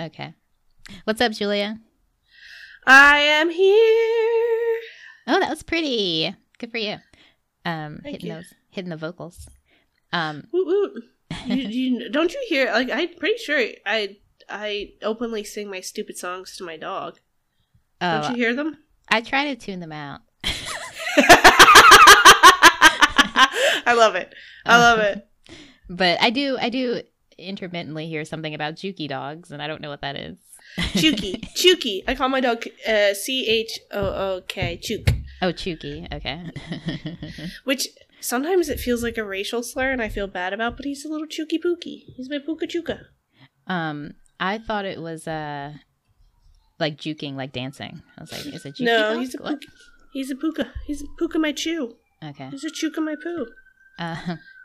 Okay. What's up, Julia? I am here. Oh, that was pretty. Good for you. Um, Thank hitting you. those, hitting the vocals. Um, Woot woot. You, you, don't you hear? Like I'm pretty sure I I openly sing my stupid songs to my dog. oh, Don't you hear them? I try to tune them out. I love it. I love it. But I do, I do intermittently hear something about Juki dogs, and I don't know what that is. Chuki, Chuki. I call my dog uh, C H O O K, Chuk. oh, Chuki. Okay. Which sometimes it feels like a racial slur, and I feel bad about. But he's a little Chuki Pookie. He's my Puka Chuka. um, I thought it was uh, like juking, like dancing. I was like, is it Juki No, dog? he's a? Puka. He's a Puka. He's a Puka my chew. Okay. He's a Chuka my poo. Uh,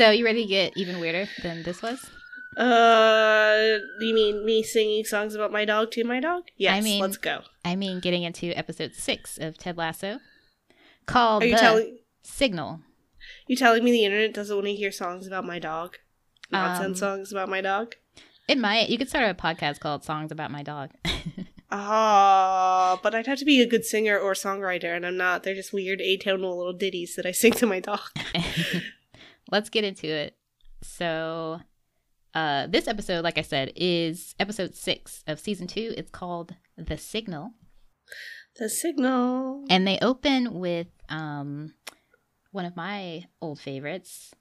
so you ready to get even weirder than this was? Uh, you mean me singing songs about my dog to my dog? Yes, I mean- let's go. I mean, getting into episode six of Ted Lasso, called Are you the telling Signal. you telling me the internet doesn't want to hear songs about my dog? Nonsense Um, songs about my dog? It might. You could start a podcast called "Songs About My Dog." Ah, but I'd have to be a good singer or songwriter, and I'm not. They're just weird atonal little ditties that I sing to my dog. Let's get into it. So, uh, this episode, like I said, is episode six of season two. It's called "The Signal," The signal. and they open with um, one of my old favorites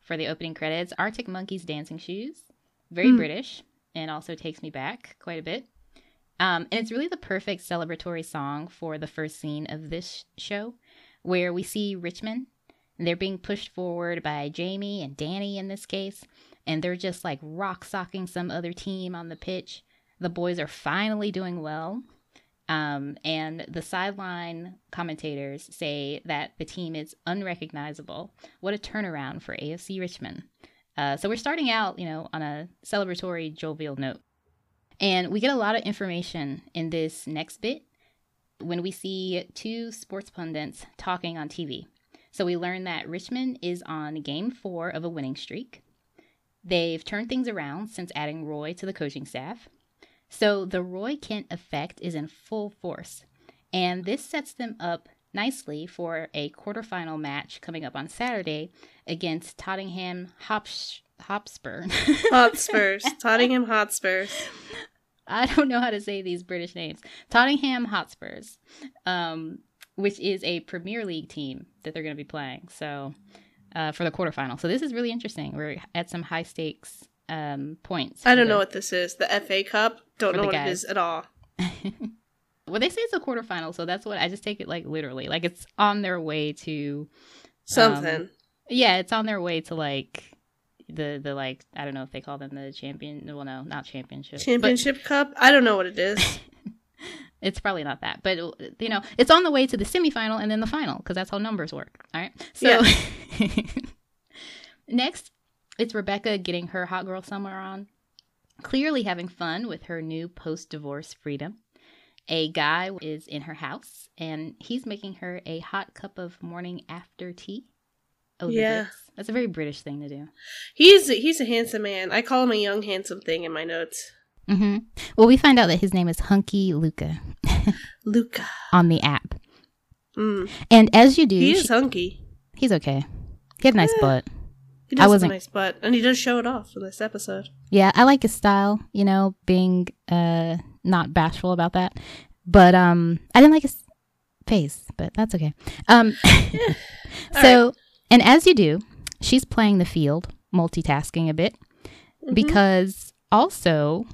for the opening credits: Arctic Monkeys' "Dancing Shoes." Very Hmm. British, and also takes me back quite a bit. Um, and it's really the perfect celebratory song for the first scene of this show, where we see Richmond. They're being pushed forward by Jamie and Dani in this case, and they're just like rock socking some other team on the pitch. The boys are finally doing well. Um, and the sideline commentators say that the team is unrecognizable. What a turnaround for AFC Richmond. Uh, so we're starting out, you know, on a celebratory, jovial note. And we get a lot of information in this next bit when we see two sports pundits talking on TV. So we learn that Richmond is on game four of a winning streak. They've turned things around since adding Roy to the coaching staff. So the Roy Kent effect is in full force. And this sets them up nicely for a quarterfinal match coming up on Saturday against Tottenham Hops- Hotspur. Hotspurs. Tottenham Hotspurs. I don't know how to say these British names. Tottenham Hotspurs, um, which is a Premier League team that they're going to be playing. So uh, for the quarterfinal. So this is really interesting. We're at some high stakes um, points. I don't the- know what this is. The FA Cup? Don't know what guys. it is at all. well, they say it's a quarterfinal, so that's what I just take it like literally. Like it's on their way to Something. Yeah, it's on their way to like the the like I don't know if they call them the champion. Well, no, not championship. but Championship Cup? I don't know what it is. it's probably not that, but you know, it's on the way to the semifinal and then the final because that's how numbers work. All right. So next, it's Rebecca getting her hot girl summer on, clearly having fun with her new post divorce freedom. A guy is in her house and he's making her a hot cup of morning after tea. Oh, Yeah. That's a very British thing to do. He's he's a handsome man. I call him a young handsome thing in my notes. Hmm Well, we find out that his name is Hunky Luca Luca. on the app. Mm. And as you do, He she- is hunky. he's okay. He had a nice Eh. butt. He I does have a nice butt, and he does show it off in this episode. Yeah, I like his style, you know, being uh not bashful about that. But um I didn't like his face, but that's okay. Um so and as you do, she's playing the field, multitasking a bit Mhm. because also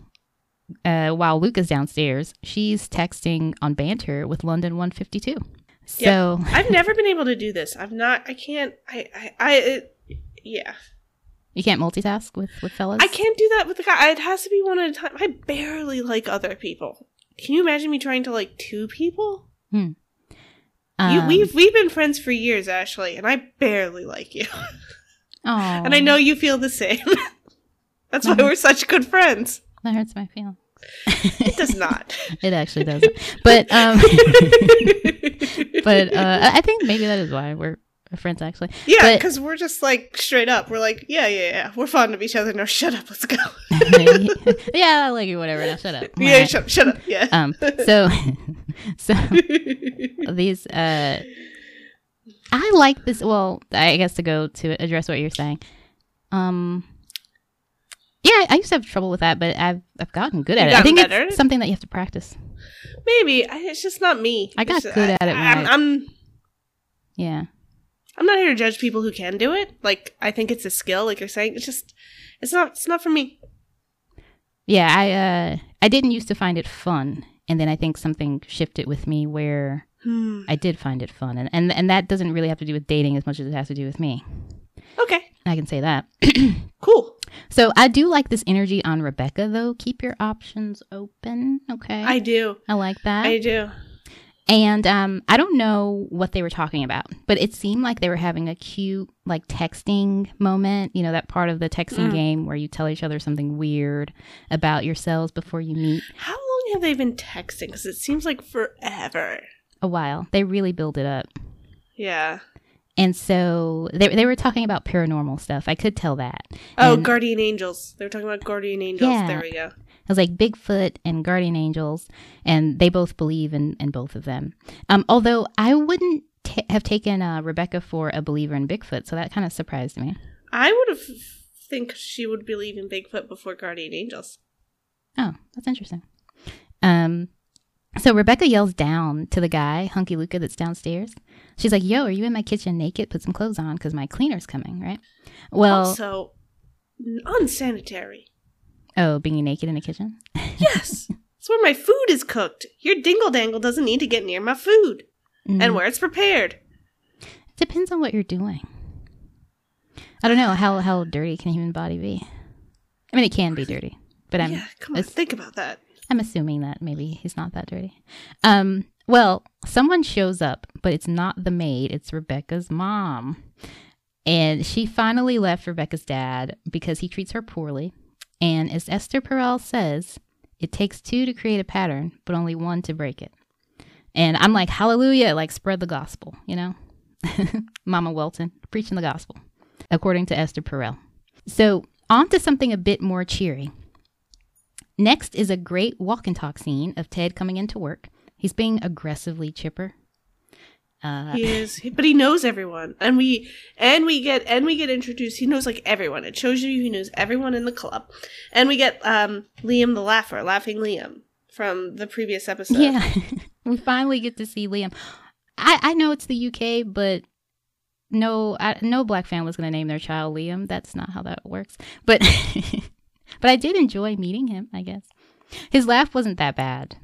uh while Luke is downstairs, she's texting on Bantr with London 152. So I've never been able to do this. I've not. I can't. I. I. I it, yeah. you can't multitask with with fellas. I can't do that with the guy. It has to be one at a time. I barely like other people. Can you imagine me trying to like two people? you, Um, we've we've been friends for years, Ashley, and I barely like you, aw, and I know you feel the same. That's why Mhm. we're such good friends. That hurts my feelings. It does not. It actually doesn't. But um but uh I think maybe that is why we're friends actually. Yeah, because we're just like straight up. We're like, yeah, yeah, yeah. We're fond of each other. No, shut up. Let's go. yeah, I like you, whatever. Now shut up. yeah, shut, shut up. Yeah. Um. So, so these uh, I like this. Well, I guess to go to address what you're saying. Um. Yeah, I used to have trouble with that, but I've I've gotten good at it. I think better? it's something that you have to practice. Maybe I, it's just not me. I got It's- good at it I'm, I'm Yeah. I'm not here to judge people who can do it. Like I think it's a skill, like you're saying. It's just it's not it's not for me. Yeah, I uh I didn't used to find it fun, and then I think something shifted with me where Hmm. I did find it fun, and and and that doesn't really have to do with dating as much as it has to do with me. Okay. I can say that. Cool. So I do like this energy on Rebecca, though. Keep your options open, okay? I do. I like that. I do. and um, I don't know what they were talking about, but it seemed like they were having a cute, like texting moment. You know, that part of the texting Mm. game where you tell each other something weird about yourselves before you meet. How long have they been texting? Because it seems like forever. A while. They really build it up. Yeah. And so they, they were talking about paranormal stuff. I could tell that. Oh, And- guardian angels. They were talking about guardian angels. Yeah. There we go. It was like Bigfoot and guardian angels, and they both believe in, in both of them. Um, although I wouldn't ta have taken uh, Rebecca for a believer in Bigfoot, so that kind of surprised me. I would have think she would believe in Bigfoot before guardian angels. Oh, that's interesting. Um, so Rebecca yells down to the guy, Hunky Luca, that's downstairs. She's like, "Yo, are you in my kitchen naked? Put some clothes on, because my cleaner's coming." Right? Well, also, n- unsanitary. oh, being naked in the kitchen. Yes. it's where my food is cooked. Your dingle dangle doesn't need to get near my food. Mhm. And where it's prepared. Depends on what you're doing. I don't know how how dirty can a human body be. I mean, it can be dirty, but I'm yeah, come on, think about that. I'm assuming that maybe he's not that dirty. Um, well, someone shows up, but it's not the maid, it's Rebecca's mom. And she finally left Rebecca's dad because he treats her poorly. And as Esther Perel says, it takes two to create a pattern, but only one to break it. And I'm like, hallelujah, like spread the gospel, you know? Mama Welton, preaching the gospel, according to Esther Perel. So, on to something a bit more cheery. Next is a great walk and talk scene of Ted coming into work. He's being aggressively chipper. Uh, He is, but he knows everyone, and we and we get and we get introduced. He knows like everyone. It shows you he knows everyone in the club, and we get um Liam the laugher, laughing Liam from the previous episode. yeah, we finally get to see Liam. I, I know it's the UK, but no, I, no black family's going to name their child Liam. That's not how that works. But but I did enjoy meeting him. I guess his laugh wasn't that bad.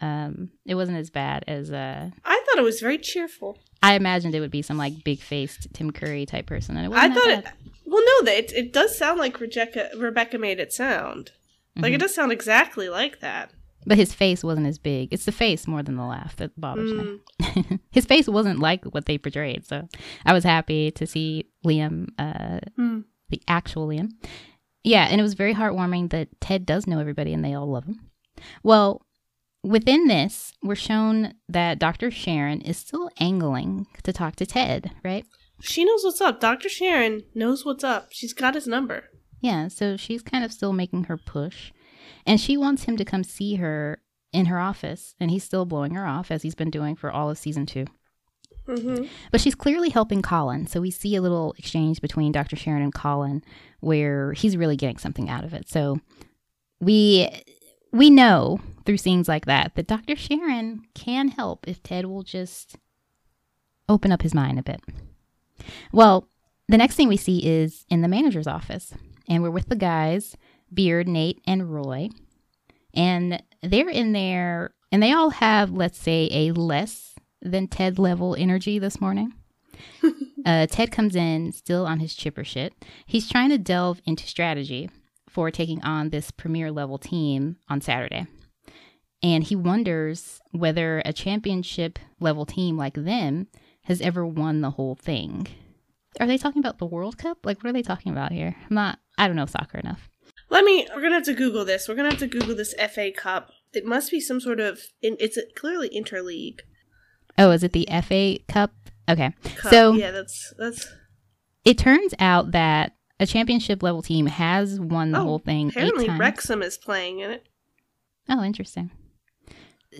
Um, it wasn't as bad as uh. I thought it was very cheerful. I imagined it would be some like big faced Tim Curry type person, and it I wasn't thought that it. Well, no, that it, it does sound like Rebecca Rebecca made it sound. Like Mhm. it does sound exactly like that. But his face wasn't as big. It's the face more than the laugh that bothers Mm. me. his face wasn't like what they portrayed, so I was happy to see Liam, uh, Hmm. the actual Liam. Yeah, and it was very heartwarming that Ted does know everybody and they all love him. Well, within this, we're shown that Dr. Sharon is still angling to talk to Ted, right? She knows what's up. Dr. Sharon knows what's up. She's got his number. Yeah, so she's kind of still making her push. And she wants him to come see her in her office, and he's still blowing her off as he's been doing for all of season two. Mm-hmm. But she's clearly helping Colin. So we see a little exchange between Dr. Sharon and Colin where he's really getting something out of it. So we we know through scenes like that that Dr. Sharon can help if Ted will just open up his mind a bit. Well, the next thing we see is in the manager's office, and we're with the guys, Beard, Nate, and Roy. And they're in there, and they all have, let's say, a less than Ted level energy this morning. uh, Ted comes in still on his chipper shit. He's trying to delve into strategy for taking on this premier level team on Saturday. And he wonders whether a championship level team like them has ever won the whole thing. Are they talking about the World Cup? Like, what are they talking about here? I'm not, I don't know soccer enough. Let me. We're gonna have to Google this. We're gonna have to Google this FA Cup. It must be some sort of. It's a, clearly interleague. Oh, is it the FA Cup Okay. Cup. So- yeah, that's that's It turns out that a championship level team has won the Oh, whole thing apparently. Wrexham is playing in it. Oh, interesting.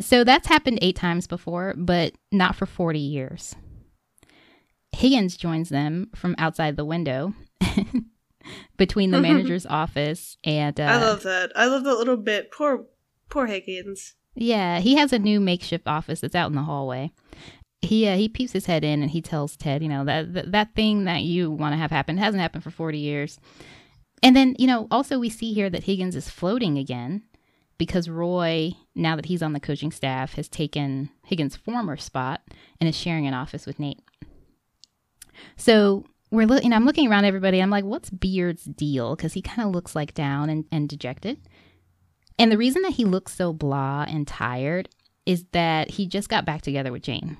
So that's happened eight times before, but not for 40 years. Higgins joins them from outside the window between the manager's office and. Uh, I love that. I love that little bit. Poor poor Higgins. Yeah, he has a new makeshift office that's out in the hallway. He uh, he peeps his head in and he tells Ted, you know, that that, that thing that you want to have happen hasn't happened for 40 years. And then, you know, also we see here that Higgins is floating again because Roy, now that he's on the coaching staff, has taken Higgins' former spot and is sharing an office with Nate. So we're looking, I'm looking around everybody. I'm like, what's Beard's deal? Because he kind of looks like down and, and dejected. And the reason that he looks so blah and tired is that he just got back together with Jane.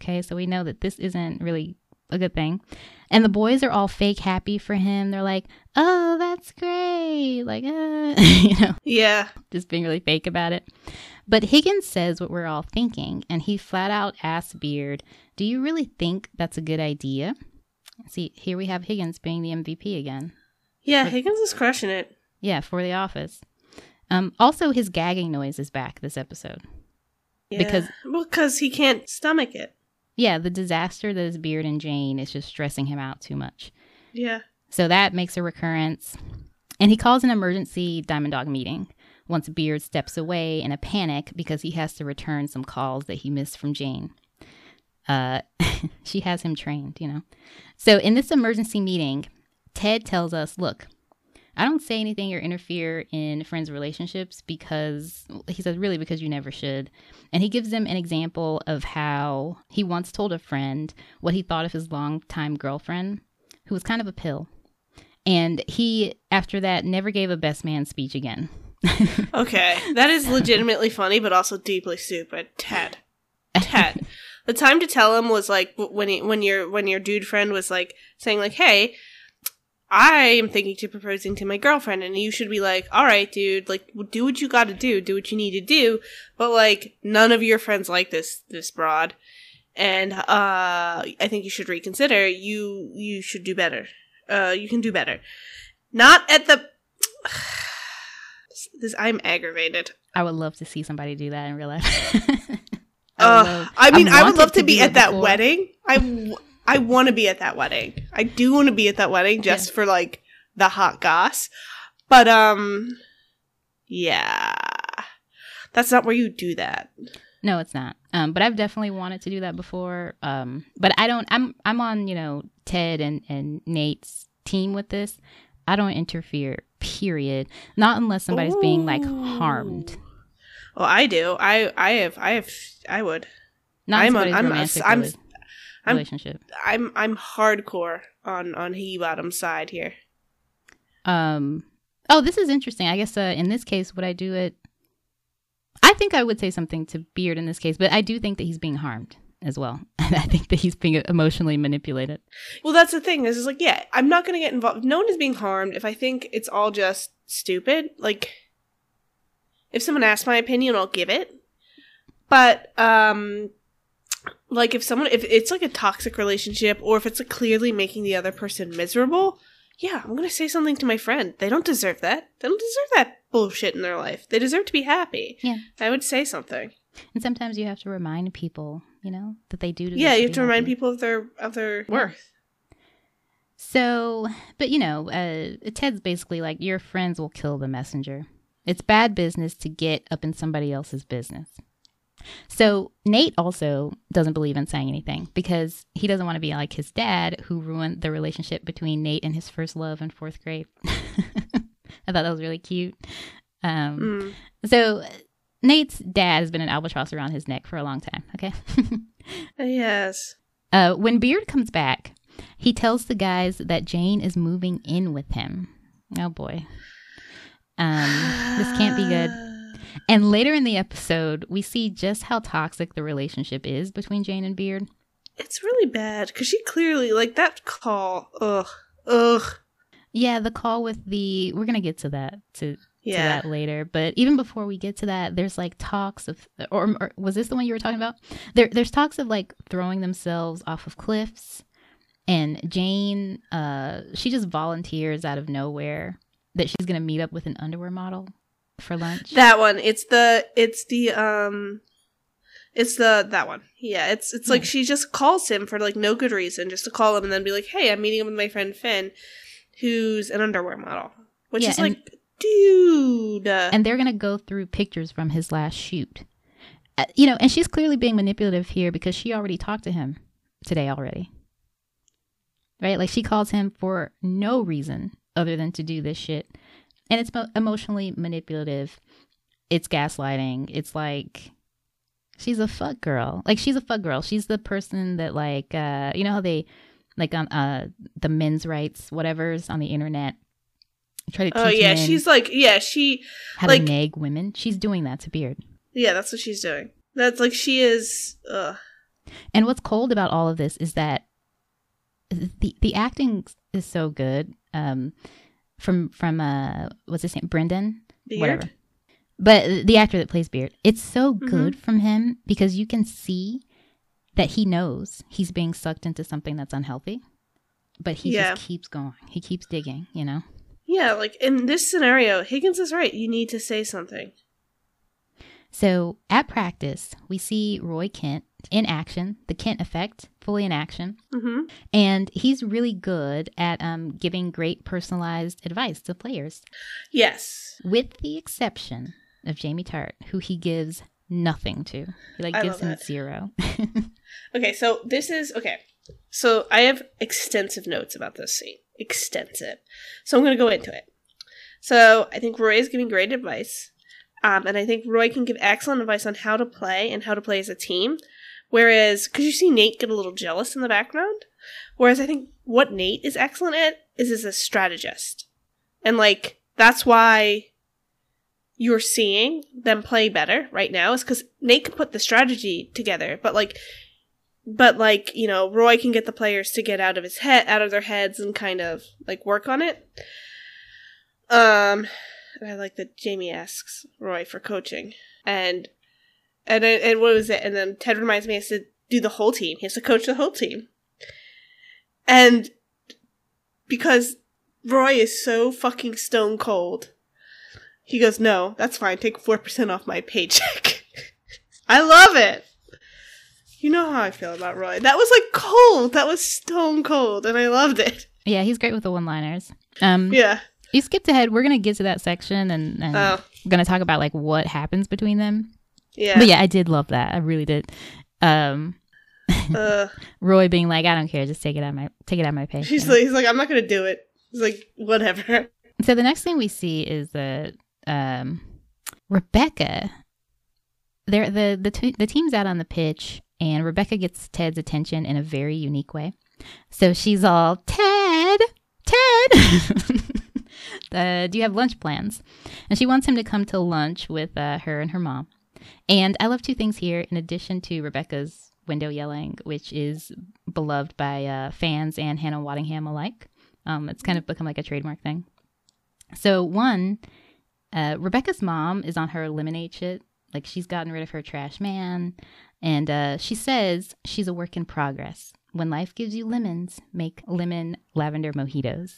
Okay, so we know that this isn't really a good thing. And the boys are all fake happy for him. They're like, oh, that's great. Like, uh, you know, Yeah. just being really fake about it. But Higgins says what we're all thinking, and he flat out asks Beard, Do you really think that's a good idea? See, here we have Higgins being the MVP again. Yeah, Higgins is crushing it. Yeah, for the office. Um, also, his gagging noise is back this episode. Yeah. Because- well, because he can't stomach it. Yeah, the disaster that is Beard and Jane is just stressing him out too much. Yeah. So that makes a recurrence. And he calls an emergency Diamond Dog meeting once Beard steps away in a panic because he has to return some calls that he missed from Jane. Uh, she has him trained, you know. So in this emergency meeting, Ted tells us, look, I don't say anything or interfere in friends' relationships because he says, really, because you never should. And he gives them an example of how he once told a friend what he thought of his longtime girlfriend, who was kind of a pill. And he, after that, never gave a best man speech again. Okay. that is legitimately funny, but also deeply stupid. Ted. Ted. the time to tell him was like when he, when your when your dude friend was like saying like, "Hey, I am thinking to proposing to my girlfriend," and you should be like, "All right, dude, like do what you got to do, do what you need to do," but like none of your friends like this this broad, and uh, I think you should reconsider. You you should do better. Uh, you can do better. Not at the. This I'm aggravated. I would love to see somebody do that in real life. I Uh, love- I mean, I would love to be at that before. wedding. I, I want to be at that wedding. I do want to be at that wedding just for like the hot goss. But um, yeah, that's not where you do that. No, it's not. Um, but I've definitely wanted to do that before. Um, but I don't. I'm I'm on you know Ted and and Nate's team with this. I don't interfere. Period. Not unless somebody's being like harmed. Well, I do. I I have I have I would. Not I'm somebody's I'm a- I'm- I'm- relationship. I'm I'm hardcore on on he bottom side here. Um. Oh, this is interesting. I guess uh, in this case, would I do it? I think I would say something to Beard in this case, but I do think that he's being harmed as well. And I think that he's being emotionally manipulated. Well, that's the thing. Is is like, yeah, I'm not gonna get involved. No one is being harmed. If I think it's all just stupid, like, if someone asks my opinion, I'll give it. But um, like if someone if it's like a toxic relationship, or if it's like clearly making the other person miserable, yeah, I'm gonna say something to my friend. They don't deserve that. They don't deserve that bullshit in their life. They deserve to be happy. Yeah. I would say something. And sometimes you have to remind people, you know, that they do. Yeah, you have to remind people of their of their worth. So, but you know, uh, Ted's basically like, your friends will kill the messenger. It's bad business to get up in somebody else's business. So, Nate also doesn't believe in saying anything because he doesn't want to be like his dad, who ruined the relationship between Nate and his first love in fourth grade. I thought that was really cute. Um, Mm. So, Nate's dad has been an albatross around his neck for a long time, okay? Yes. Uh, when Beard comes back, he tells the guys that Jane is moving in with him. Oh boy. Um, this can't be good. And later in the episode, we see just how toxic the relationship is between Jane and Beard. It's really bad because she clearly like that call. Ugh, ugh. Yeah, the call with the we're gonna get to that to to that later. But even before we get to that, there's like talks of, or, or was this the one you were talking about? There, there's talks of like throwing themselves off of cliffs. And Jane, uh, she just volunteers out of nowhere that she's gonna meet up with an underwear model for lunch. That one. It's the it's the um it's the that one. Yeah, it's it's like she just calls him for like no good reason, just to call him and then be like, "Hey, I'm meeting up with my friend Finn, who's an underwear model." Which Yeah, is and- like, dude. and they're gonna go through pictures from his last shoot. Uh, you know, and she's clearly being manipulative here because she already talked to him today already. Right? Like she calls him for no reason other than to do this shit. And it's emotionally manipulative. It's gaslighting. It's like she's a fuck girl. Like she's a fuck girl. She's the person that like uh you know how they like on uh the men's rights whatever's on the internet try to teach oh yeah, she's like yeah, she how like- to nag women. She's doing that to Beard. yeah, that's what she's doing. That's like she is ugh. And what's cold about all of this is that the the acting is so good. Um, from from uh, what's his name, Brendan, Beard? whatever. But the actor that plays Beard, it's so Mm-hmm. good from him because you can see that he knows he's being sucked into something that's unhealthy, but he Yeah. just keeps going. He keeps digging. You know. Yeah, like in this scenario, Higgins is right. You need to say something. So at practice, we see Roy Kent in action, the Kent effect, fully in action. Mm-hmm. And he's really good at um, giving great personalized advice to players, Yes. with the exception of Jamie Tartt, who he gives nothing to. He like I gives him that. zero. Okay, so this is okay. So I have extensive notes about this scene. Extensive. So I'm going to go into it. So I think Roy is giving great advice. Um, and I think Roy can give excellent advice on how to play and how to play as a team. Whereas, because you see Nate get a little jealous in the background. Whereas I think what Nate is excellent at is as a strategist. And like, that's why you're seeing them play better right now is because Nate can put the strategy together, but like but like you know roy can get the players to get out of his head out of their heads and kind of like work on it um i like that jamie asks roy for coaching and and then- and what was it and then ted reminds me he has to do the whole team he has to coach the whole team and because roy is so fucking stone cold he goes no that's fine take 4% off my paycheck i love it you know how I feel about Roy. That was like cold. That was stone cold, and I loved it. yeah, he's great with the one liners. Um, Yeah. You skipped ahead. We're going to get to that section and, and Oh, we're going to talk about like what happens between them. Yeah. But yeah, I did love that. I really did. Um, Uh, Roy being like, I don't care, just take it out of my take it out of my pay. she's like, he's like, I'm not gonna do it. He's like, whatever. So the next thing we see is that um, Rebecca. They're, the the t- the team's out on the pitch, and Rebecca gets Ted's attention in a very unique way. So she's all Ted, Ted. uh, do you have lunch plans? And she wants him to come to lunch with uh, her and her mom. And I love two things here. In addition to Rebecca's window yelling, which is beloved by uh, fans and Hannah Waddingham alike. Um, it's kind of become like a trademark thing. So one, uh, Rebecca's mom is on her lemonade shit. Like she's gotten rid of her trash man, and uh, she says she's a work in progress. When life gives you lemons, make lemon lavender mojitos.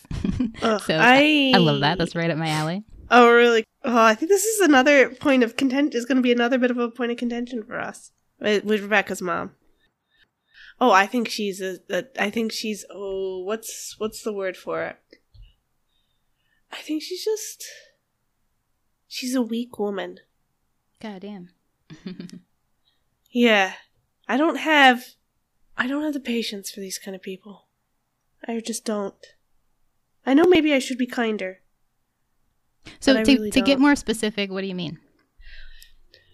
So I I love that. That's right up my alley. oh really. Oh, I think this is another point of contention. Is going to be another bit of a point of contention for us with, with Rebecca's mom. Oh, I think she's a, a. I think she's. Oh, what's what's the word for it? I think she's just. She's a weak woman. God damn. Yeah. I don't have I don't have the patience for these kind of people. I just don't. I know maybe I should be kinder. So But to, really to get more specific, what do you mean?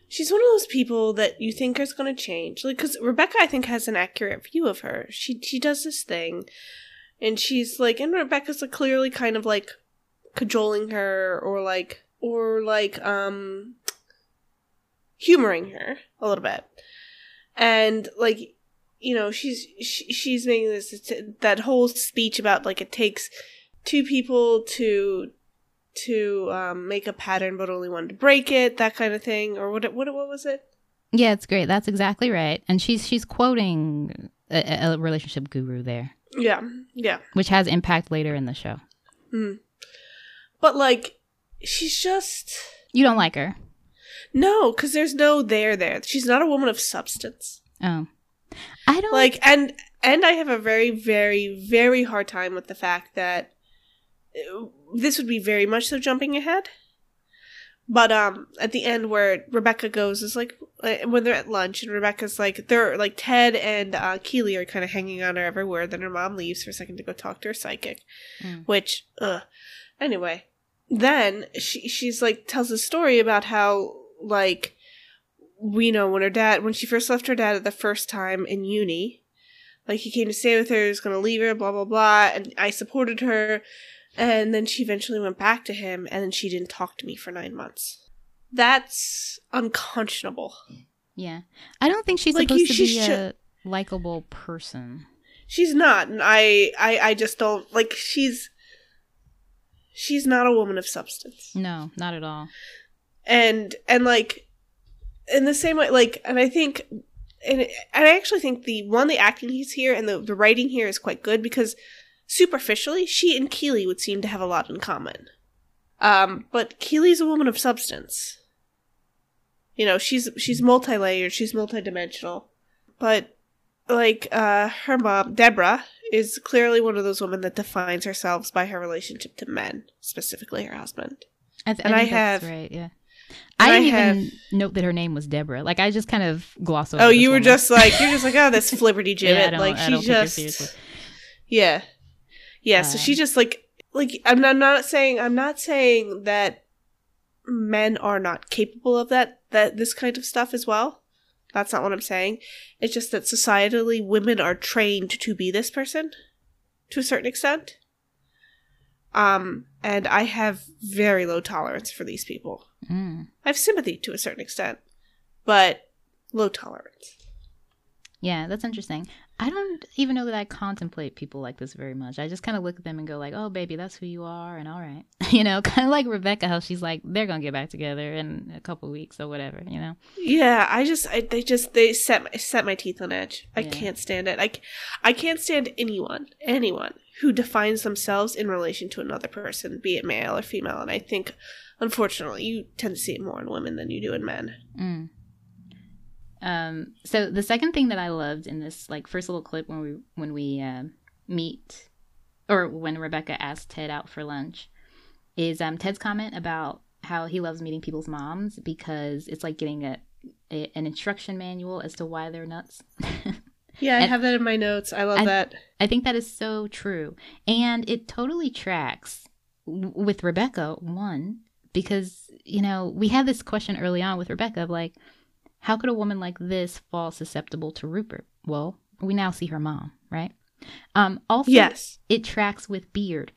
She's one of those people that you think is going to change. Like cuz Rebecca I think has an accurate view of her. She she does this thing and she's like and Rebecca's like clearly kind of like cajoling her or like or like um humoring her a little bit. And like you know, she's she, she's making this that whole speech about like it takes two people to to um, make a pattern but only wanted to break it, that kind of thing, or what? What? What was it? Yeah, it's great. That's exactly right. And she's she's quoting a, a relationship guru there, Yeah, yeah. which has impact later in the show. Mm. But like, she's just You don't like her. no, because there's no there there. She's not a woman of substance. Oh, I don't Like, and and I have a very, very, very hard time with the fact that this would be very much so jumping ahead. But um, at the end where Rebecca goes is like uh, when they're at lunch and Rebecca's like they're like Ted and uh, Keely are kind of hanging on her everywhere. Then her mom leaves for a second to go talk to her psychic, Mm. which uh, anyway. Then she she's like tells a story about how like we know when her dad when she first left her dad the first time in uni, like he came to stay with her, he was gonna leave her, blah blah blah, and I supported her, and then she eventually went back to him, and then she didn't talk to me for nine months. That's unconscionable. Yeah, I don't think she's Like, supposed you- to be should- a likable person. She's not, and I, I, I just don't like. She's, she's not a woman of substance. No, not at all. and and like in the same way like and i think and, and i actually think the one the acting he's here and the, the writing here is quite good because superficially she and keeley would seem to have a lot in common um but keeley's a woman of substance you know she's she's multi-layered she's multi-dimensional but like uh her mom deborah is clearly one of those women that defines herself by her relationship to men specifically her husband I th- And I I have- right. Yeah, I I didn't have- even note that her name was Deborah. Like I just kind of glossed over. Oh, you were woman. just like you're just like oh this flibberty Yeah, gibbet don't- like she don't take her just seriously. Yeah so she Um, just like like I'm not, I'm not saying I'm not saying that men are not capable of that that this kind of stuff as well. That's not what I'm saying. It's just that societally women are trained to be this person to a certain extent. Um and I have very low tolerance for these people. Mm. I have sympathy to a certain extent, but low tolerance. Yeah, that's interesting. I don't even know that I contemplate people like this very much. I just kind of look at them and go like, "Oh, baby, that's who you are," and all right, you know, kind of like Rebecca, how she's like, "They're gonna get back together in a couple weeks or whatever," you know. Yeah, I just I, they just they set my, set my teeth on edge. I Yeah. can't stand it. i can't stand anyone anyone who defines themselves in relation to another person, be it male or female. And I think, unfortunately, you tend to see it more in women than you do in men. Mm. Um. So the second thing that I loved in this like first little clip when we when we uh, meet, or when Rebecca asked Ted out for lunch, is um Ted's comment about how he loves meeting people's moms because it's like getting a, a an instruction manual as to why they're nuts. Yeah, I And- have that in my notes. I love I- that. I think that is so true. And it totally tracks w- with Rebecca, one, because, you know, we had this question early on with Rebecca of like, how could a woman like this fall susceptible to Rupert? Well, we now see her mom, right? Um, also, Yes. it tracks with Beard.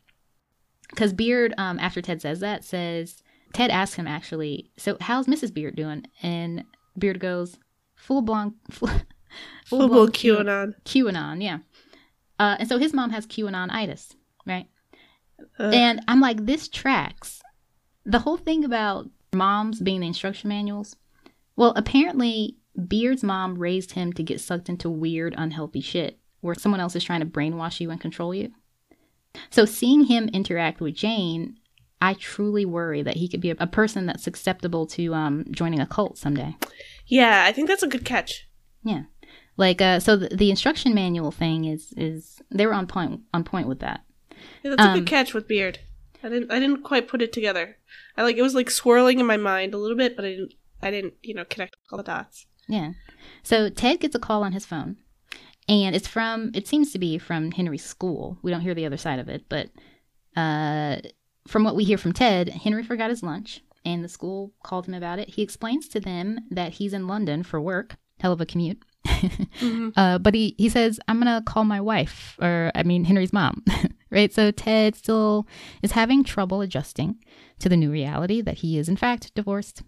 Because Beard, um, after Ted says that, says, Ted asks him actually, so how's Mrs. Beard doing? And Beard goes, full blown, full, Full blown QAnon. QAnon, yeah. Uh, and so his mom has QAnon-itis, right? Ugh. And I'm like, this tracks. The whole thing about moms being the instruction manuals. Well, apparently, Beard's mom raised him to get sucked into weird, unhealthy shit where someone else is trying to brainwash you and control you. So seeing him interact with Jane, I truly worry that he could be a, a person that's susceptible to um, joining a cult someday. yeah, I think that's a good catch. Yeah. Like uh so the, the instruction manual thing is is they were on point on point with that. Yeah, that's a Um, good catch with Beard. I didn't I didn't quite put it together. I like it was like swirling in my mind a little bit, but I didn't I didn't, you know, connect all the dots. Yeah. So Ted gets a call on his phone and it's from it seems to be from Henry's school. We don't hear the other side of it, but uh from what we hear from Ted, Henry forgot his lunch and the school called him about it. He explains to them that he's in London for work. Hell of a commute. Mhm. Uh, but he, he says, I'm going to call my wife, or I mean, Henry's mom, right? So Ted still is having trouble adjusting to the new reality that he is, in fact, divorced.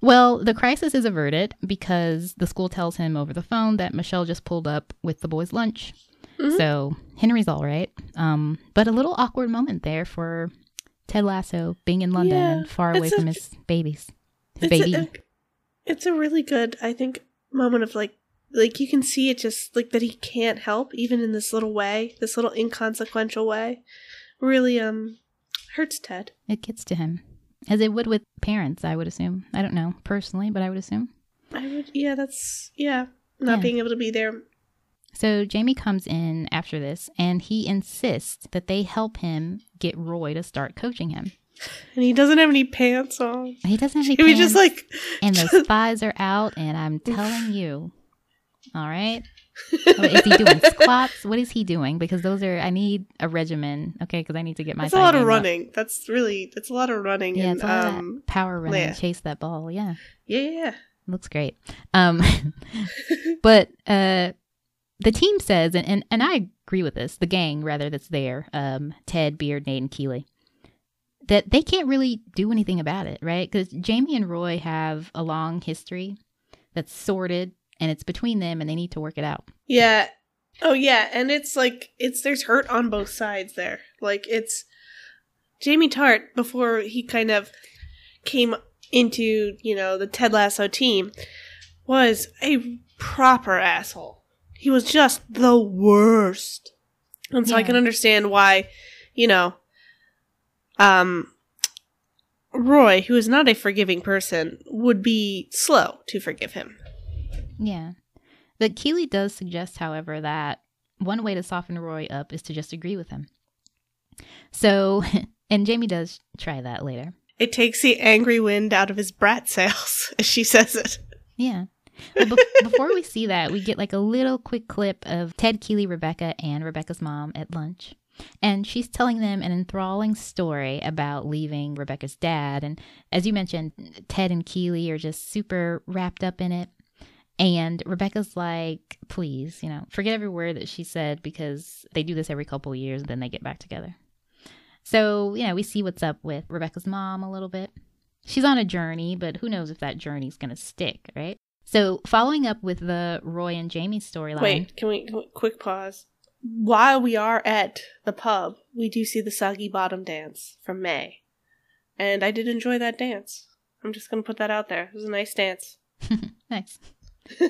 Well, the crisis is averted because the school tells him over the phone that Michelle just pulled up with the boys' lunch. Mhm. So Henry's all right. Um, but a little awkward moment there for Ted Lasso being in London Yeah, and far away a- from his babies. His It's baby. a, it's a really good, I think, moment of like, like you can see it just like that he can't help even in this little way, this little inconsequential way. Really, um, hurts Ted. it gets to him. As it would with parents, I would assume. I don't know personally, but I would assume. I would, yeah, that's yeah, not Yeah. being able to be there. So Jamie comes in after this and he insists that they help him get Roy to start coaching him. And he doesn't have any pants on. He doesn't have any He was pants, just like, and the spies are out, and I'm telling you, all right. Is he doing squats? What is he doing? Because those are I need a regimen, okay? Because I need to get my. that's a lot of game up. running. That's really, that's a lot of running. Yeah, and um, power running, yeah. chase that ball. Yeah, yeah, yeah, looks great. Um, but uh, the team says, and, and and I agree with this. The gang, rather, that's there, um, Ted, Beard, Nate, and Keeley, that they can't really do anything about it, right? Because Jamie and Roy have a long history that's sorted, and it's between them, and they need to work it out. yeah. Oh yeah, and it's like it's there's hurt on both sides there. Like it's Jamie Tartt before he kind of came into you know the Ted Lasso team was a proper asshole. He was just the worst, and so I can understand why, you know, um, Roy, who is not a forgiving person, would be slow to forgive him. Yeah. But Keeley does suggest, however, that one way to soften Roy up is to just agree with him. So, and Jamie does try that later. It takes the angry wind out of his brat sails, as she says it. Yeah. Be- before we see that, we get like a little quick clip of Ted, Keeley, Rebecca, and Rebecca's mom at lunch. And she's telling them an enthralling story about leaving Rebecca's dad. And as you mentioned, Ted and Keeley are just super wrapped up in it. And Rebecca's like, please, you know, forget every word that she said because they do this every couple of years and then they get back together. So, you know, we see what's up with Rebecca's mom a little bit. She's on a journey, but who knows if that journey's going to stick, right? So, following up with the Roy and Jamie storyline. Wait, can we, can we- quick pause? While we are at the pub, we do see the soggy bottom dance from Mae, and I did enjoy that dance. I'm just gonna put that out there. It was a nice dance. Nice.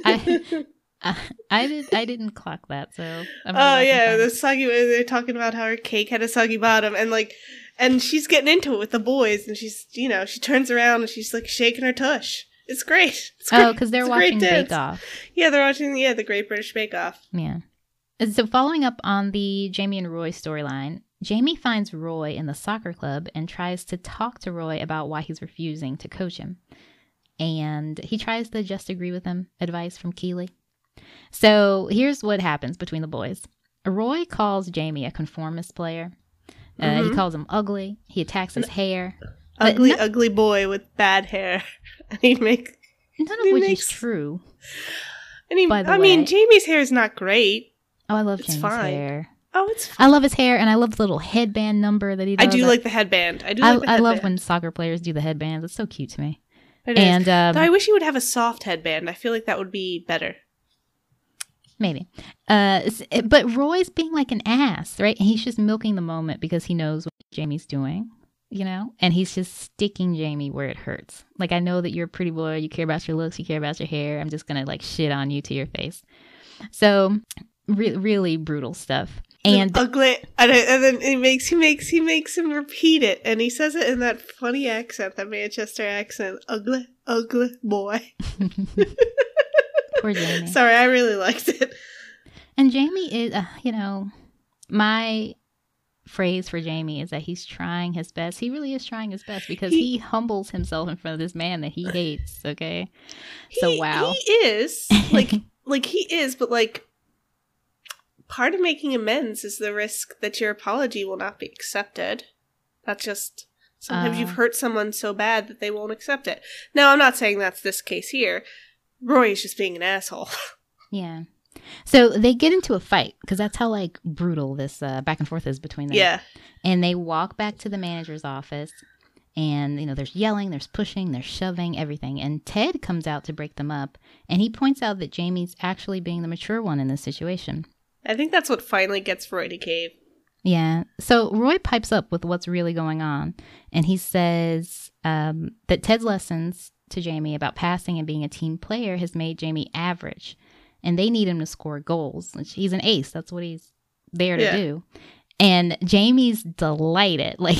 I, I, I did. I didn't clock that, so. I'm Oh yeah, the soggy. They're talking about how her cake had a soggy bottom, and like, and she's getting into it with the boys, and she's, you know, she turns around and she's like shaking her tush. It's great. It's Oh, because they're It's watching. Bake Off. Yeah, they're watching. Yeah, the Great British Bake Off. Yeah. And So, following up on the Jamie and Roy storyline, Jamie finds Roy in the soccer club and tries to talk to Roy about why he's refusing to coach him. And he tries to just agree with him, advice from Keeley. So, here's what happens between the boys Roy calls Jamie a conformist player. Uh, He Mhm. calls him ugly. He attacks his hair. Ugly, no- ugly boy with bad hair. And he make. None He of which makes- is true. And he, By the I way- mean, Jamie's hair is not great. Oh, I love It's Jamie's fine. hair. Oh, it's. I love his hair, and I love the little headband number that he does. I do like the headband. I do. I, Like the I love when soccer players do the headbands. It's so cute to me. It. And um, Though I wish he would have a soft headband. I feel like that would be better. maybe, uh, but Roy's being like an ass, right? He's just milking the moment because he knows what Jamie's doing, you know, and he's just sticking Jamie where it hurts. Like I know that you're a pretty boy, you care about your looks, you care about your hair. I'm just gonna like shit on you to your face. So, re- really brutal stuff. And ugly, and, and then he makes he makes he makes him repeat it, and he says it in that funny accent, that Manchester accent. Ugly, ugly boy. poor Jamie. Sorry, I really liked it. And Jamie is, uh, you know, my phrase for Jamie is that he's trying his best. He really is trying his best because He- he, humbles himself in front of this man that he hates. Okay, so wow, he is like like he is, but like part of making amends is the risk that your apology will not be accepted. That's just sometimes Uh. you've hurt someone so bad that they won't accept it. Now, I'm not saying that's this case here. Roy is just being an asshole. yeah. So they get into a fight because that's how like brutal this uh, back and forth is between them. yeah. and they walk back to the manager's office. And, you know, there's yelling, there's pushing, there's shoving, everything. And Ted comes out to break them up. And he points out that Jamie's actually being the mature one in this situation. I think that's what finally gets Roy to cave. Yeah. So Roy pipes up with what's really going on, and he says um, that Ted's lessons to Jamie about passing and being a team player has made Jamie average, and they need him to score goals. He's an ace. That's what he's there to Yeah. do. And Jamie's delighted. Like,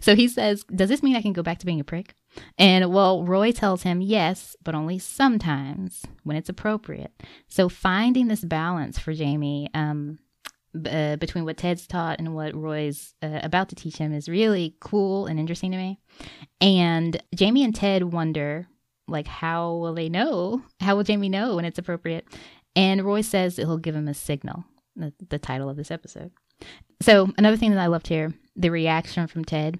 so he says, "Does this mean I can go back to being a prick?" And well, Roy tells him yes, but only sometimes when it's appropriate. So finding this balance for Jamie um, uh, between what Ted's taught and what Roy's uh, about to teach him is really cool and interesting to me. And Jamie and Ted wonder, like, how will they know? How will Jamie know when it's appropriate? And Roy says he'll give him a signal. The, the title of this episode. So another thing that I loved here, the reaction from Ted,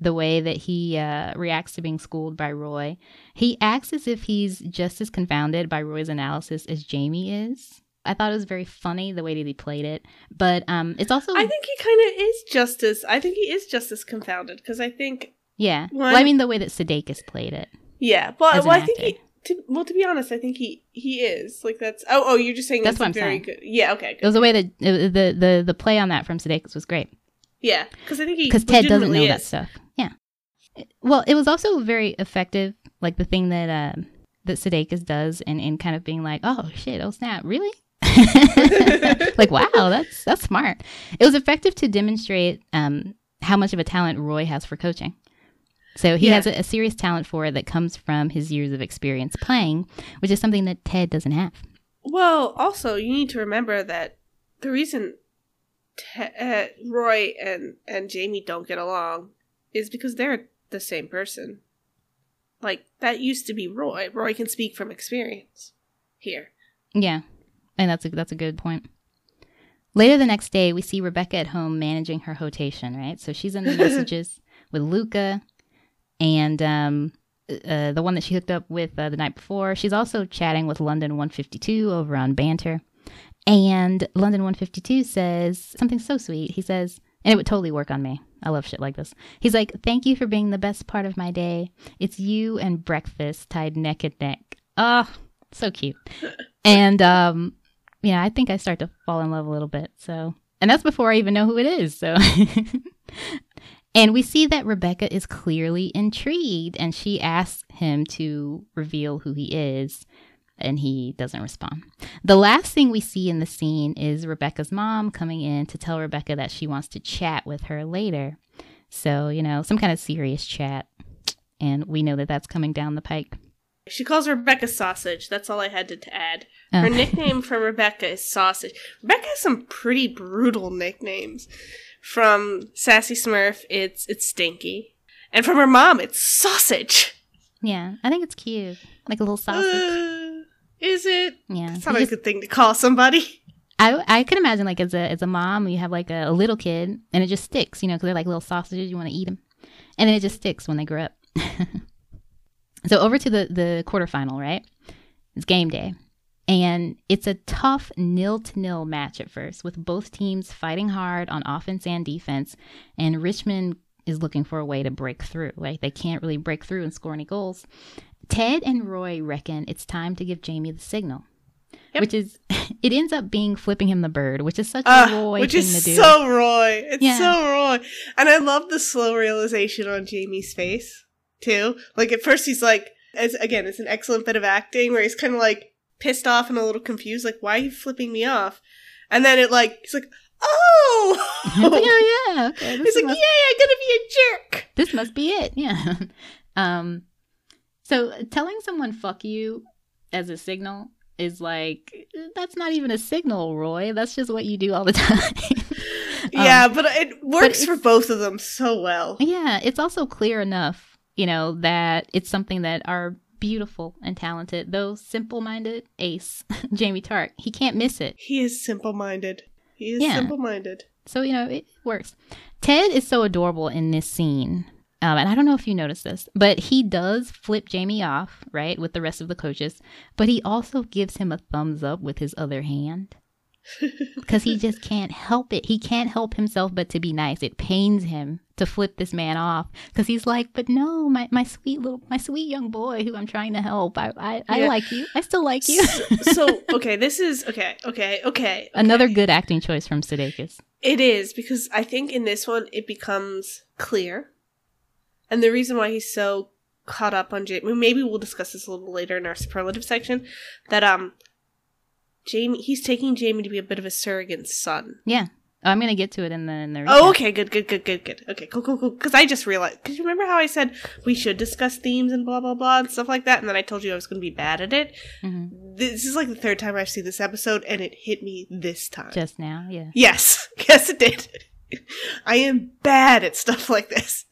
the way that he uh, reacts to being schooled by Roy. He acts as if he's just as confounded by Roy's analysis as Jamie is. I thought it was very funny the way that he played it, but um, it's also I think he kind of is just as. I think he is just as confounded because I think. yeah. Well, I mean the way that Sudeikis played it. Yeah, well, well I think he. To, well, to be honest, I think he he is like that's. Oh, oh, you're just saying That's that's, what a I'm very saying. good. Yeah, okay, It was the way that uh, the the the play on that from Sudeikis was great yeah, because I think he because Ted doesn't know legitimately that is. stuff. Yeah. Well, it was also very effective, like the thing that um that Sudeikis does, and in kind of being like, oh shit, oh snap, really? like wow, that's that's smart. It was effective to demonstrate um how much of a talent Roy has for coaching. So he Yeah. has a, a serious talent for it that comes from his years of experience playing, which is something that Ted doesn't have. Well, also you need to remember that the reason Te- uh, Roy and and Jamie don't get along is because they're the same person. Like that used to be Roy. Roy can speak from experience here. Yeah, and that's a that's a good point. Later the next day, we see Rebecca at home managing her rotation. Right, so she's in the messages with Luca, and um, uh, the one that she hooked up with uh, the night before. She's also chatting with London 152 over on Bantr, and London 152 says something so sweet. He says, and it would totally work on me. I love shit like this. He's like, "Thank you for being the best part of my day. It's you and breakfast tied neck and neck." Oh, so cute. And um, yeah, I think I start to fall in love a little bit. So, and that's before I even know who it is. So, and we see that Rebecca is clearly intrigued, and she asks him to reveal who he is, and he doesn't respond. The last thing we see in the scene is Rebecca's mom coming in to tell Rebecca that she wants to chat with her later. So, you know, some kind of serious chat. And we know that that's coming down the pike. She calls Rebecca Sausage. That's all I had to, to add. Oh. Her nickname for Rebecca is Sausage. Rebecca has some pretty brutal nicknames. From Sassy Smurf, it's it's Stinky, and from her mom, it's Sausage. Yeah, I think it's cute. Like a little sausage. Uh, is it? yeah. It's not a just- good thing to call somebody. I I can imagine like as a as a mom, you have like a, a little kid, and it just sticks, you know, because they're like little sausages. You want to eat them, and then it just sticks when they grow up. so over to the the quarterfinal, right? It's game day, and it's a tough nil to nil match at first, with both teams fighting hard on offense and defense, and Richmond is looking for a way to break through. Right, they can't really break through and score any goals. Ted and Roy reckon it's time to give Jamie the signal. Yep. Which is, it ends up being flipping him the bird, which is such Uh, a Roy which thing is to do. so Roy. It's Yeah. so Roy. And I love the slow realization on Jamie's face, too. Like, at first, he's like, as again, it's an excellent bit of acting where he's kind of like pissed off and a little confused, like, why are you flipping me off? And then it, like, he's like, oh! It's like, oh yeah, okay, he's like, must, yay, I'm gonna be a jerk! this must be it. Yeah. um, so telling someone "fuck you" as a signal is like that's not even a signal, Roy. That's just what you do all the time. Um, yeah, but it works for both of them so well. Yeah, it's also clear enough, you know, that it's something that our beautiful and talented, though simple-minded ace, Jamie Tartt. he can't miss it. He is simple minded. He is Yeah. simple minded. So, you know, it works. Ted is so adorable in this scene. Um, and I don't know if you noticed this, but he does flip Jamie off, right, with the rest of the coaches, but he also gives him a thumbs up with his other hand. because he just can't help it. He can't help himself but to be nice. It pains him to flip this man off because he's like, but no, my, my sweet little, my sweet young boy who I'm trying to help. I, I, I like you. I still like you. so, so, okay, this is okay, okay, okay. Another okay. good acting choice from Sudeikis. It is because I think in this one it becomes clear, and the reason why he's so caught up on Jamie. Maybe we'll discuss this a little later in our superlative section. That um, Jamie, he's taking Jamie to be a bit of a surrogate son. Yeah. I'm gonna get to it in the in the. Oh, okay, good, good, good, good, good. Okay, cool, cool, cool. Because I just realized. Because you remember how I said we should discuss themes and blah blah blah and stuff like that, and then I told you I was going to be bad at it. Mhm. This is like the third time I've seen this episode, and it hit me this time. Just now, yeah. Yes, yes, it did. I am bad at stuff like this.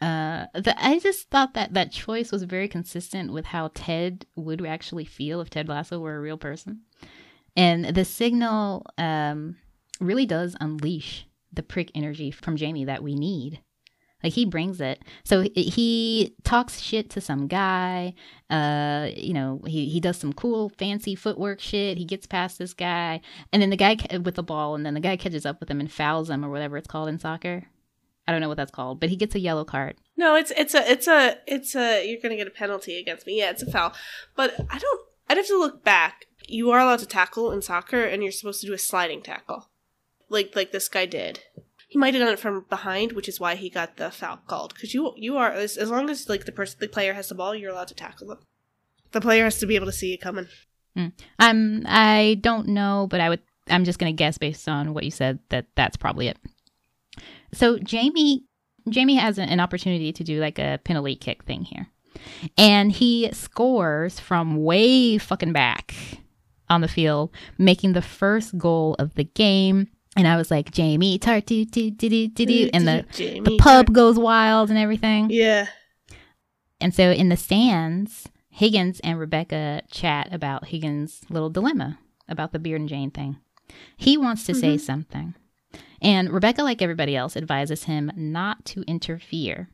Uh, the, I just thought that that choice was very consistent with how Ted would actually feel if Ted Lasso were a real person, and the signal um really does unleash the prick energy from Jamie that we need. Like he brings it. So he, talks shit to some guy. Uh, you know, he he does some cool fancy footwork shit. He gets past this guy, and then the guy with the ball, and then the guy catches up with him and fouls him or whatever it's called in soccer. I don't know what that's called, but he gets a yellow card. No, it's it's a it's a it's a you're gonna get a penalty against me. Yeah, it's a foul. But I don't. I'd have to look back. You are allowed to tackle in soccer, and you're supposed to do a sliding tackle, like like this guy did. He might have done it from behind, which is why he got the foul called. Because you you are as, as long as like the person the player has the ball, you're allowed to tackle them. The player has to be able to see it coming. Hmm. I'm I don't know, but I would I'm just gonna guess based on what you said that that's probably it. So Jamie Jamie has an, an opportunity to do like a penalty kick thing here, and he scores from way fucking back on the field, making the first goal of the game. And I was like, Jamie, Tartt do do do do do do, and the Jamie the pub goes wild and everything. Yeah. And so in the stands, Higgins and Rebecca chat about Higgins' little dilemma about the Beard and Jane thing. He wants to say mm-hmm. something. And Rebecca, like everybody else, advises him not to interfere.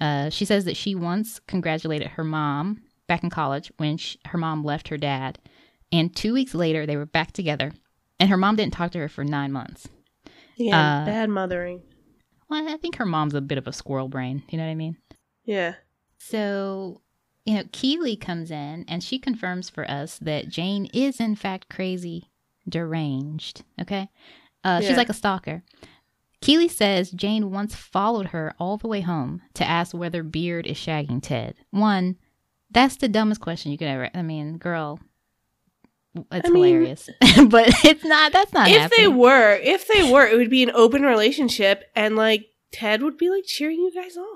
Uh, she says that she once congratulated her mom back in college when sh her mom left her dad. And two weeks later, they were back together. And her mom didn't talk to her for nine months. Yeah. Uh, bad mothering. Well, I think her mom's a bit of a squirrel brain. You know what I mean? Yeah. So, you know, Keely comes in and she confirms for us that Jane is in fact crazy, deranged. Okay. Uh, Yeah. She's like a stalker. Keely says Jane once followed her all the way home to ask whether Beard is shagging Ted. One, that's the dumbest question you could ever. I mean, girl, it's I mean- hilarious, but it's not. That's not. if they were, if they were, it would be an open relationship, and like Ted would be like cheering you guys on.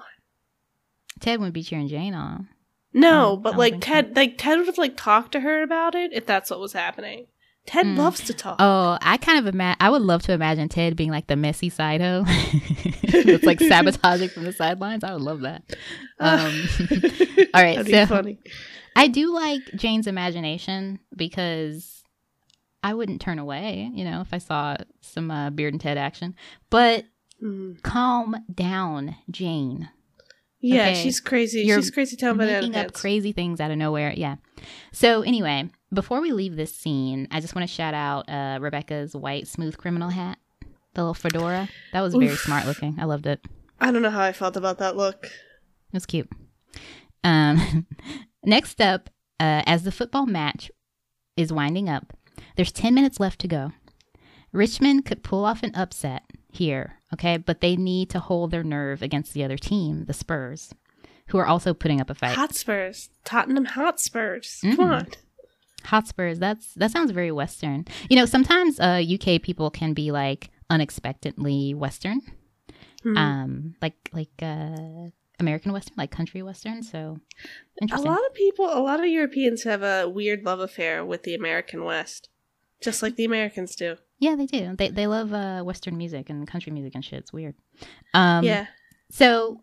Ted wouldn't be cheering Jane on. No, but like think so. Ted, like Ted would have like talked to her about it if that's what was happening. Ted Mm. loves to talk. Oh, I kind of imagine. I would love to imagine Ted being like the messy side hoe. it's like sabotaging from the sidelines. I would love that. Um, all right, so- funny. I do like Jane's imagination because I wouldn't turn away, you know, if I saw some uh, Beard and Ted action. But Mm. calm down, Jane. Yeah, Okay. she's crazy. You're she's crazy town banana making up crazy things out of nowhere. Yeah. So anyway, before we leave this scene, I just want to shout out uh, Rebecca's white smooth criminal hat, the little fedora. That was very Oof. smart looking. I loved it. I don't know how I felt about that look. It was cute. Um, next up, uh, as the football match is winding up, there's 10 minutes left to go. Richmond could pull off an upset here, okay, but they need to hold their nerve against the other team, the Spurs, who are also putting up a fight. Hotspurs, Tottenham Hotspurs. Mm. Come on. Hotspurs. That's that sounds very Western. You know, sometimes uh, UK people can be like unexpectedly Western, Hmm. um, like like uh, American Western, like country Western. So a lot of people, a lot of Europeans have a weird love affair with the American West, just like the Americans do. Yeah, they do. They they love uh, Western music and country music and shit. It's weird. Um, yeah. So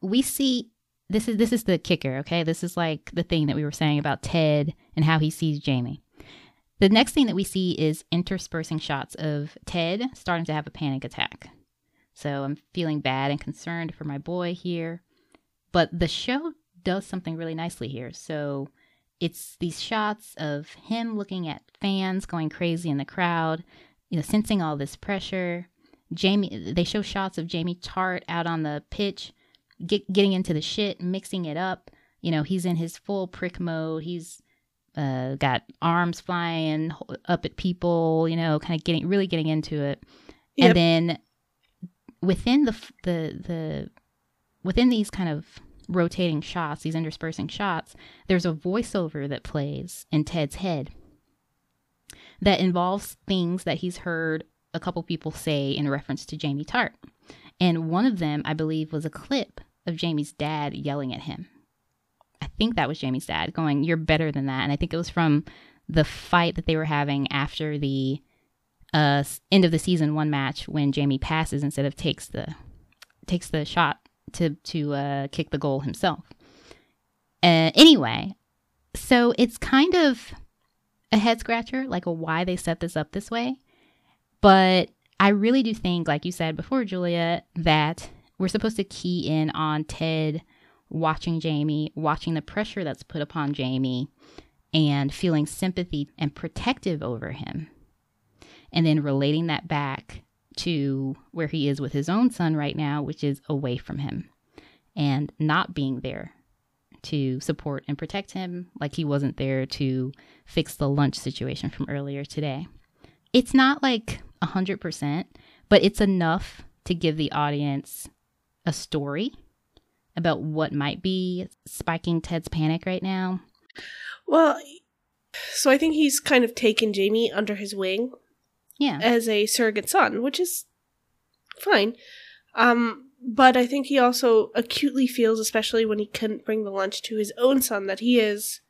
we see this is this is the kicker. Okay, this is like the thing that we were saying about Ted and how he sees Jamie. The next thing that we see is interspersing shots of Ted starting to have a panic attack. So I'm feeling bad and concerned for my boy here, but the show does something really nicely here. So it's these shots of him looking at fans going crazy in the crowd, you know, sensing all this pressure. Jamie, they show shots of Jamie Tartt out on the pitch, get, getting into the shit, mixing it up. You know, he's in his full prick mode. He's uh, got arms flying up at people, you know, kind of getting really getting into it. Yep. And then within the the the within these kind of rotating shots, these interspersing shots, there's a voiceover that plays in Ted's head that involves things that he's heard a couple people say in reference to Jamie Tartt. And one of them, I believe, was a clip of Jamie's dad yelling at him. I think that was Jamie's dad going, You're better than that. And I think it was from the fight that they were having after the uh, end of the season one match when Jamie passes instead of takes the takes the shot to to uh, kick the goal himself. Uh, anyway, so it's kind of a head scratcher, like a why they set this up this way. But I really do think, like you said before, Julia, that we're supposed to key in on Ted watching Jamie, watching the pressure that's put upon Jamie, and feeling sympathy and protective over him. And then relating that back to where he is with his own son right now, which is away from him and not being there to support and protect him, like he wasn't there to fix the lunch situation from earlier today. It's not like 100%, but it's enough to give the audience a story about what might be spiking Ted's panic right now. Well, so I think he's kind of taken Jamie under his wing Yeah. as a surrogate son, which is fine. Um, but I think he also acutely feels, especially when he couldn't bring the lunch to his own son, that he is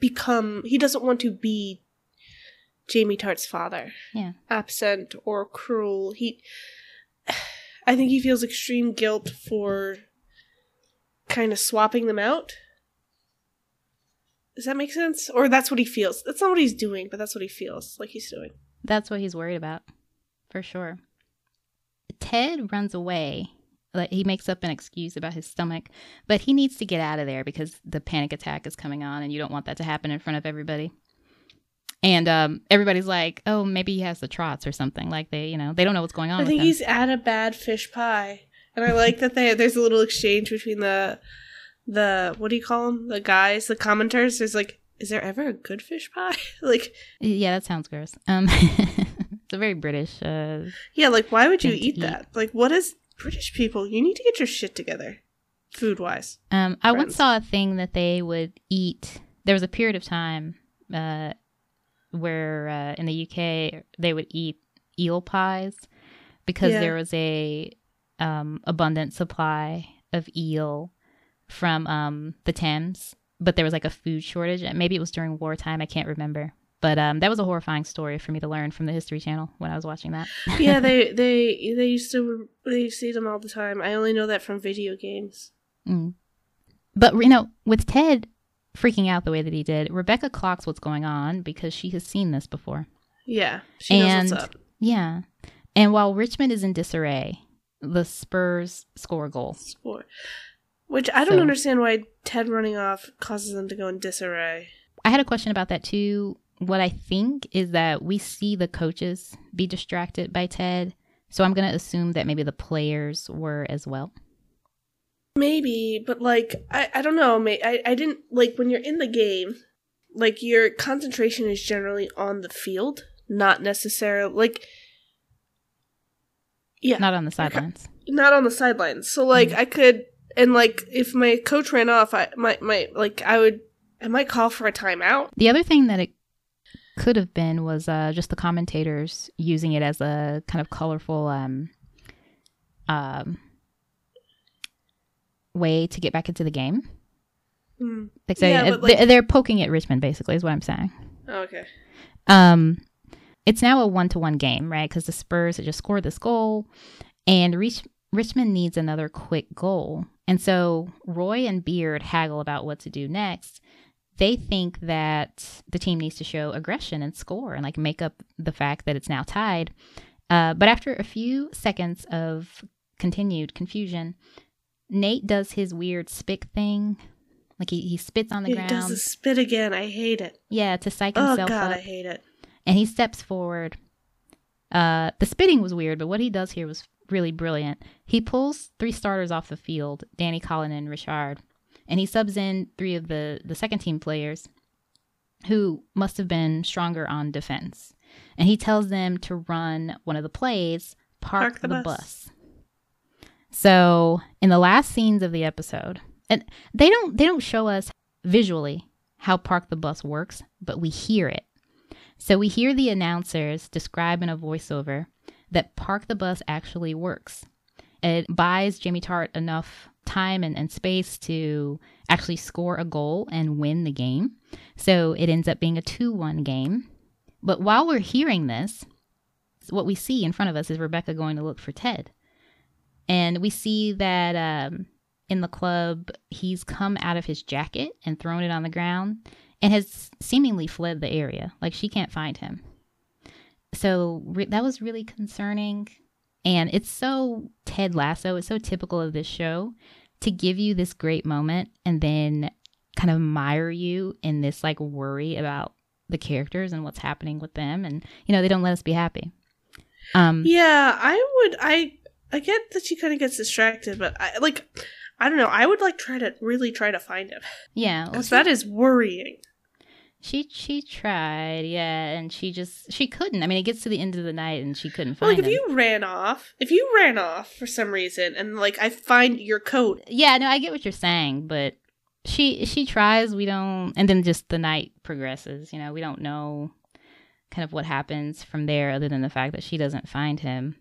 become he doesn't want to be Jamie Tartt's father. Yeah. Absent or cruel. He I think he feels extreme guilt for kind of swapping them out. Does that make sense? Or that's what he feels. That's not what he's doing, but that's what he feels like he's doing. That's what he's worried about, for sure. Ted runs away. Like he makes up an excuse about his stomach, but he needs to get out of there because the panic attack is coming on, and you don't want that to happen in front of everybody. And um, everybody's like, "Oh, maybe he has the trots or something." Like they, you know, they don't know what's going on. I think he's at a bad fish pie, and I like that they there's a little exchange between the the what do you call them? The guys, the commenters. There's like, is there ever a good fish pie? like, Yeah, that sounds gross. Um, it's a very British. Uh, yeah, like why would you eat eat. that? Like, what is British people? You need to get your shit together, food wise. Um, I once saw a thing that they would eat. There was a period of time uh, where uh, in the UK they would eat eel pies because Yeah. there was a um, abundant supply of eel from um, the Thames, but there was like a food shortage. and Maybe it was during wartime. I can't remember. But um, that was a horrifying story for me to learn from the History Channel when I was watching that. yeah, they they they used to they see them all the time. I only know that from video games. Mm. But you know, with Ted freaking out the way that he did, Rebecca clocks what's going on because she has seen this before. Yeah, she knows And- what's up. Yeah. And while Richmond is in disarray, the Spurs score a goal. Score. Which I don't So- understand why Ted running off causes them to go in disarray. I had a question about that too. What I think is that we see the coaches be distracted by Ted. So I'm going to assume that maybe the players were as well. Maybe, but like I, I don't know. May I, I didn't like when you're in the game, like your concentration is generally on the field, not necessarily like yeah, not, on the sidelines. Not on the sidelines. So like Mm. I could and like if my coach ran off, I might might like I would I might call for a timeout. The other thing that it could have been was uh, just the commentators using it as a kind of colorful um, um, way to get back into the game. Hmm. Like, so Yeah, like- they- they're poking at Richmond, basically, is what I'm saying. Okay. Um, it's now a one to one game, right? Because the Spurs had just scored this goal, and Rich- Richmond needs another quick goal. And so Roy and Beard haggle about what to do next. They think that the team needs to show aggression and score and like make up the fact that it's now tied. Uh, but after a few seconds of continued confusion, Nate does his weird spick thing Like he, he spits on the He ground. does the spit again. I hate it. Yeah, to psych himself up. Oh god, up. I hate it. and he steps forward. Uh, the spitting was weird, but what he does here was really brilliant. He pulls three starters off the field, Dani Colin and Richard, and he subs in three of the, the second team players who must have been stronger on defense. And he tells them to run one of the plays, park, Park the the, bus. bus. So in the last scenes of the episode, and they don't they don't show us visually how park the bus works, but we hear it. So we hear the announcers describe in a voiceover that Park the Bus actually works. It buys Jimmy Tartt enough time and, and space to actually score a goal and win the game. So it ends up being a 2 1 game. But while we're hearing this, what we see in front of us is Rebecca going to look for Ted. And we see that um, in the club, he's come out of his jacket and thrown it on the ground and has seemingly fled the area. Like she can't find him. So re- that was really concerning. And it's so Ted Lasso, it's so typical of this show to give you this great moment and then kind of mire you in this like worry about the characters and what's happening with them. And, you know, they don't let us be happy. Um, Yeah, I would. I I get that she kind of gets distracted, but I like. I don't know. I would like try to really try to find him yeah. well, she- that is worrying. She she tried, yeah, and she just she couldn't. I mean, it gets to the end of the night and she couldn't Well, find like if him. you ran off, if you ran off for some reason, and like I find your coat, Yeah, no, I get what you're saying, but she she tries. We don't, and then just the night progresses. You know, we don't know kind of what happens from there, other than the fact that she doesn't find him.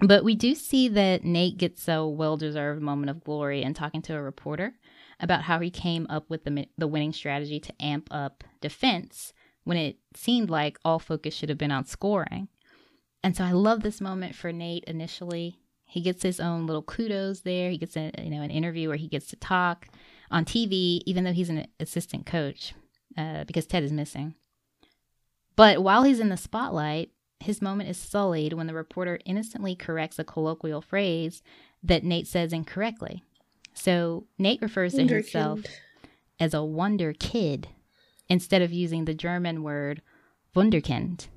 But we do see that Nate gets a well deserved moment of glory in talking to a reporter about how he came up with the the winning strategy to amp up defense when it seemed like all focus should have been on scoring. And so I love this moment for Nate initially. He gets his own little kudos there. He gets a, you know an interview where he gets to talk on TV, even though he's an assistant coach, uh, because Ted is missing. But while he's in the spotlight, his moment is sullied when the reporter innocently corrects a colloquial phrase that Nate says incorrectly. So Nate refers to himself as a wonder kid instead of using the German word Wunderkind,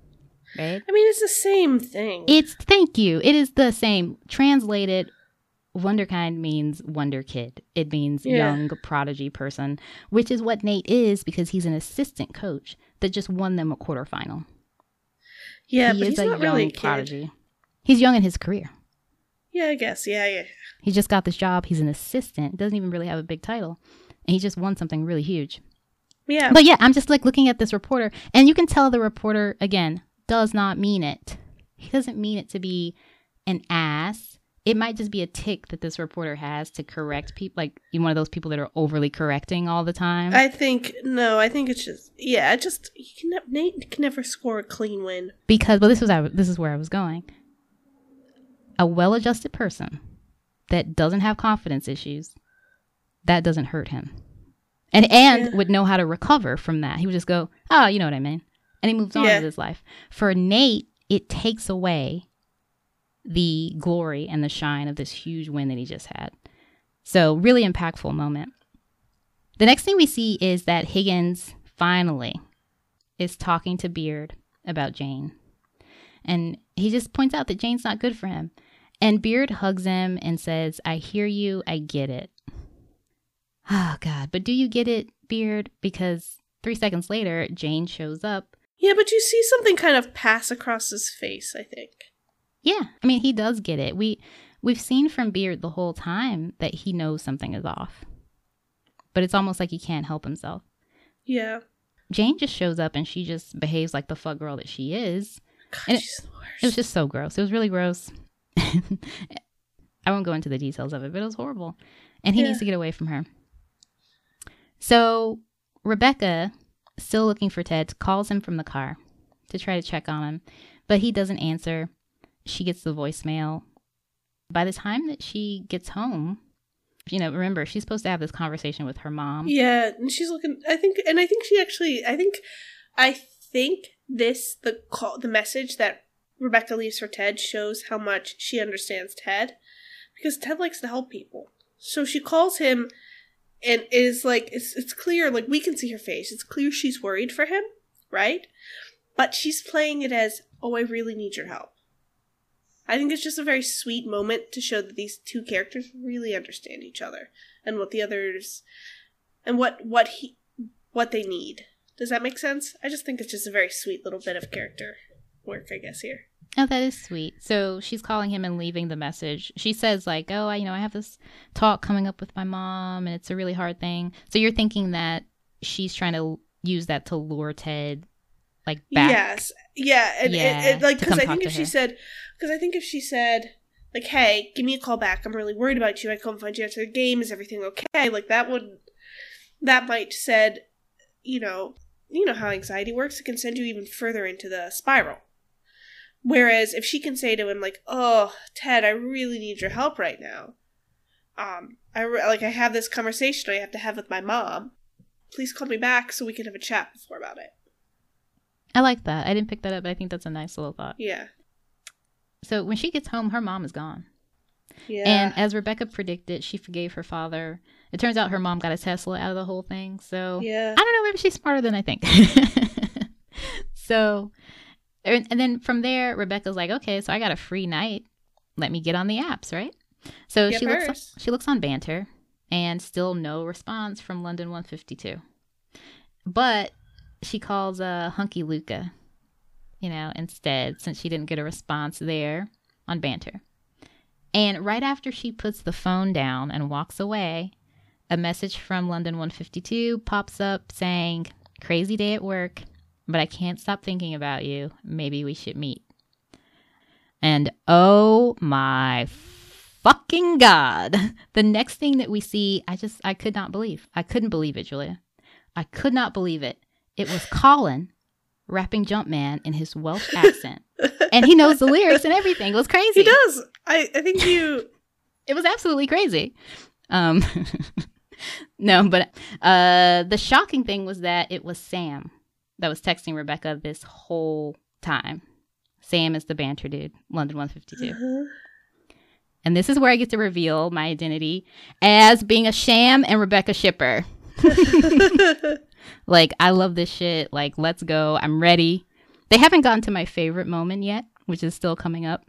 right? I mean, it's the same thing. It's thank you. It is the same. Translated, Wunderkind means wonder kid. It means Yeah. young prodigy person, which is what Nate is because he's an assistant coach that just won them a quarterfinal. yeah, he but is he's a not young really a kid. prodigy. He's young in his career. Yeah, I guess. Yeah, yeah. He just got this job. He's an assistant. Doesn't even really have a big title, and he just won something really huge. Yeah. But yeah, I'm just like looking at this reporter, and you can tell the reporter again does not mean it. He doesn't mean it to be an ass. It might just be a tick that this reporter has to correct people, like you one of those people that are overly correcting all the time. I think no. I think it's just yeah. Just you can Nate can never score a clean win. because, but this was I, this is where I was going. A well-adjusted person that doesn't have confidence issues, that doesn't hurt him, and and Yeah. would know how to recover from that. He would just go, "Oh, you know what I mean," and he moves on Yeah. with his life. For Nate, it takes away the glory and the shine of this huge win that he just had. So, really impactful moment. The next thing we see is that Higgins finally is talking to Beard about Jane. And he just points out that Jane's not good for him. And Beard hugs him and says, I hear you, I get it. Oh, God. But do you get it, Beard? Because three seconds later, Jane shows up. Yeah, but you see something kind of pass across his face. I think. Yeah, I mean, he does get it. We we've seen from Beard the whole time that he knows something is off. But it's almost like he can't help himself. Yeah. Jane just shows up and she just behaves like the fuck girl that she is. God, it- she's the worst. It was just so gross. It was really gross. I won't go into the details of it, but it was horrible. And he Yeah. needs to get away from her. So Rebecca, still looking for Ted, calls him from the car to try to check on him, but he doesn't answer. She gets the voicemail. By the time that she gets home, you know, remember, she's supposed to have this conversation with her mom. Yeah, and she's looking. I think, and I think she actually. I think, I think this the call the message that Rebecca leaves for Ted shows how much she understands Ted, because Ted likes to help people. So she calls him and is like it's it's clear like we can see her face. It's clear she's worried for him, right? But she's playing it as, "Oh, I really need your help." I think it's just a very sweet moment to show that these two characters really understand each other and what the others and what what he what they need. Does that make sense? I just think it's just a very sweet little bit of character work, I guess here. Oh, that is sweet. So she's calling him and leaving the message. She says like, "Oh, I, you know, I have this talk coming up with my mom, and it's a really hard thing." So you're thinking that she's trying to use that to lure Ted, like back. Yes, yeah, and, Yeah, and, like because I think if she said, because I think if she said, like, "Hey, give me a call back. I'm really worried about you. I come find you after the game. Is everything okay?" Like that would, that might said, you know, you know how anxiety works. It can send you even further into the spiral. Whereas if she can say to him like, "Oh, Ted, I really need your help right now. Um, I re- like I have this conversation I have to have with my mom. Please call me back so we can have a chat before about it." I like that. I didn't pick that up, but I think that's a nice little thought. Yeah. So when she gets home, her mom is gone. Yeah. And as Rebecca predicted, she forgave her father. It turns out her mom got a Tesla out of the whole thing. So yeah. I don't know, maybe she's smarter than I think. so, and, and then from there, Rebecca's like, okay, so I got a free night. Let me get on the apps, right? So Get she looks, hers. she looks on Bantr, and still no response from London 152. But she calls uh, Hunky Luca, you know, instead, since she didn't get a response there on Bantr. And right after she puts the phone down and walks away, a message from London 152 pops up saying, Crazy day at work, but I can't stop thinking about you. Maybe we should meet. And oh my fucking God. The next thing that we see, I just, I could not believe. I couldn't believe it, Julia. I could not believe it. It was Colin rapping Jumpman in his Welsh accent. And he knows the lyrics and everything. It was crazy. He does. I, I think you. It was absolutely crazy. Um, no, but uh, the shocking thing was that it was Sam that was texting Rebecca this whole time. Sam is the Bantr dude, London 152. And this is where I get to reveal my identity as being a Sam and Rebecca shipper. Like, I love this shit. Like, let's go. I'm ready. They haven't gotten to my favorite moment yet, which is still coming up,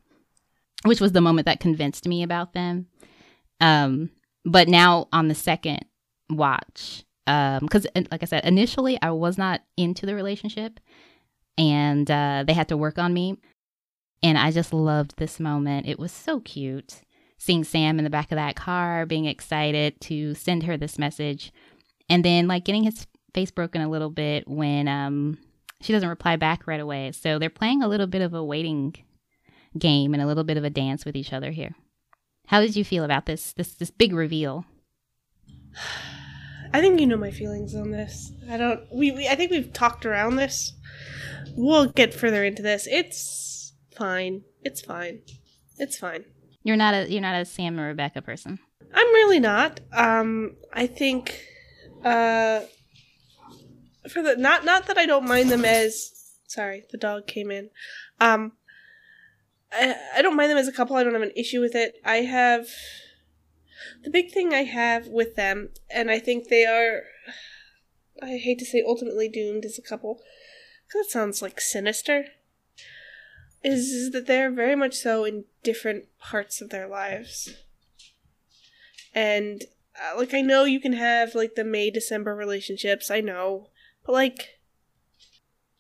which was the moment that convinced me about them. Um, but now on the second watch, um, because like I said, initially I was not into the relationship, and uh, they had to work on me, and I just loved this moment. It was so cute seeing Sam in the back of that car, being excited to send her this message, and then like getting his face broken a little bit when um she doesn't reply back right away. So they're playing a little bit of a waiting game and a little bit of a dance with each other here. How did you feel about this this this big reveal? I think you know my feelings on this. I don't. We, we. I think we've talked around this. We'll get further into this. It's fine. It's fine. It's fine. You're not a you're not a Sam or Rebecca person. I'm really not. Um, I think, uh, for the not not that I don't mind them as. Sorry, the dog came in. Um, I I don't mind them as a couple. I don't have an issue with it. I have the big thing I have with them, and I think they are. I hate to say ultimately doomed as a couple, because it sounds like sinister. Is, is that they're very much so in different parts of their lives and uh, like I know you can have like the May December relationships. I know, but like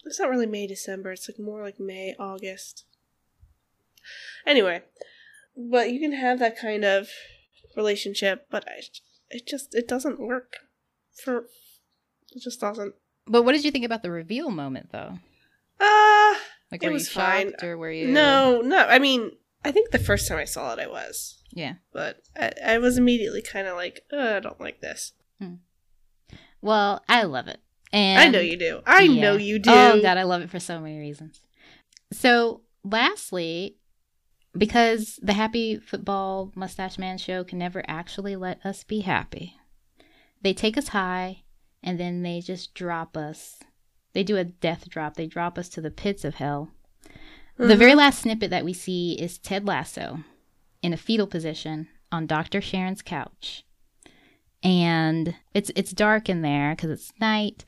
it's not really May December. It's like more like May August. Anyway, but you can have that kind of relationship, but I, it just it doesn't work for it just doesn't. But what did you think about the reveal moment though? Uh Like It was fine. or were you no, no. I mean, I think the first time I saw it, I was, Yeah. but I, I was immediately kind of like, "Uh, I don't like this. Well, I love it. And I know you do. I Yeah. know you do. Oh god, I love it for so many reasons. So, lastly, because the Happy Football Mustache Man show can never actually let us be happy, they take us high and then they just drop us. They do a death drop. They drop us to the pits of hell. The Mhm. very last snippet that we see is Ted Lasso in a fetal position on Dr. Sharon's couch. and it's it's dark in there because it's night,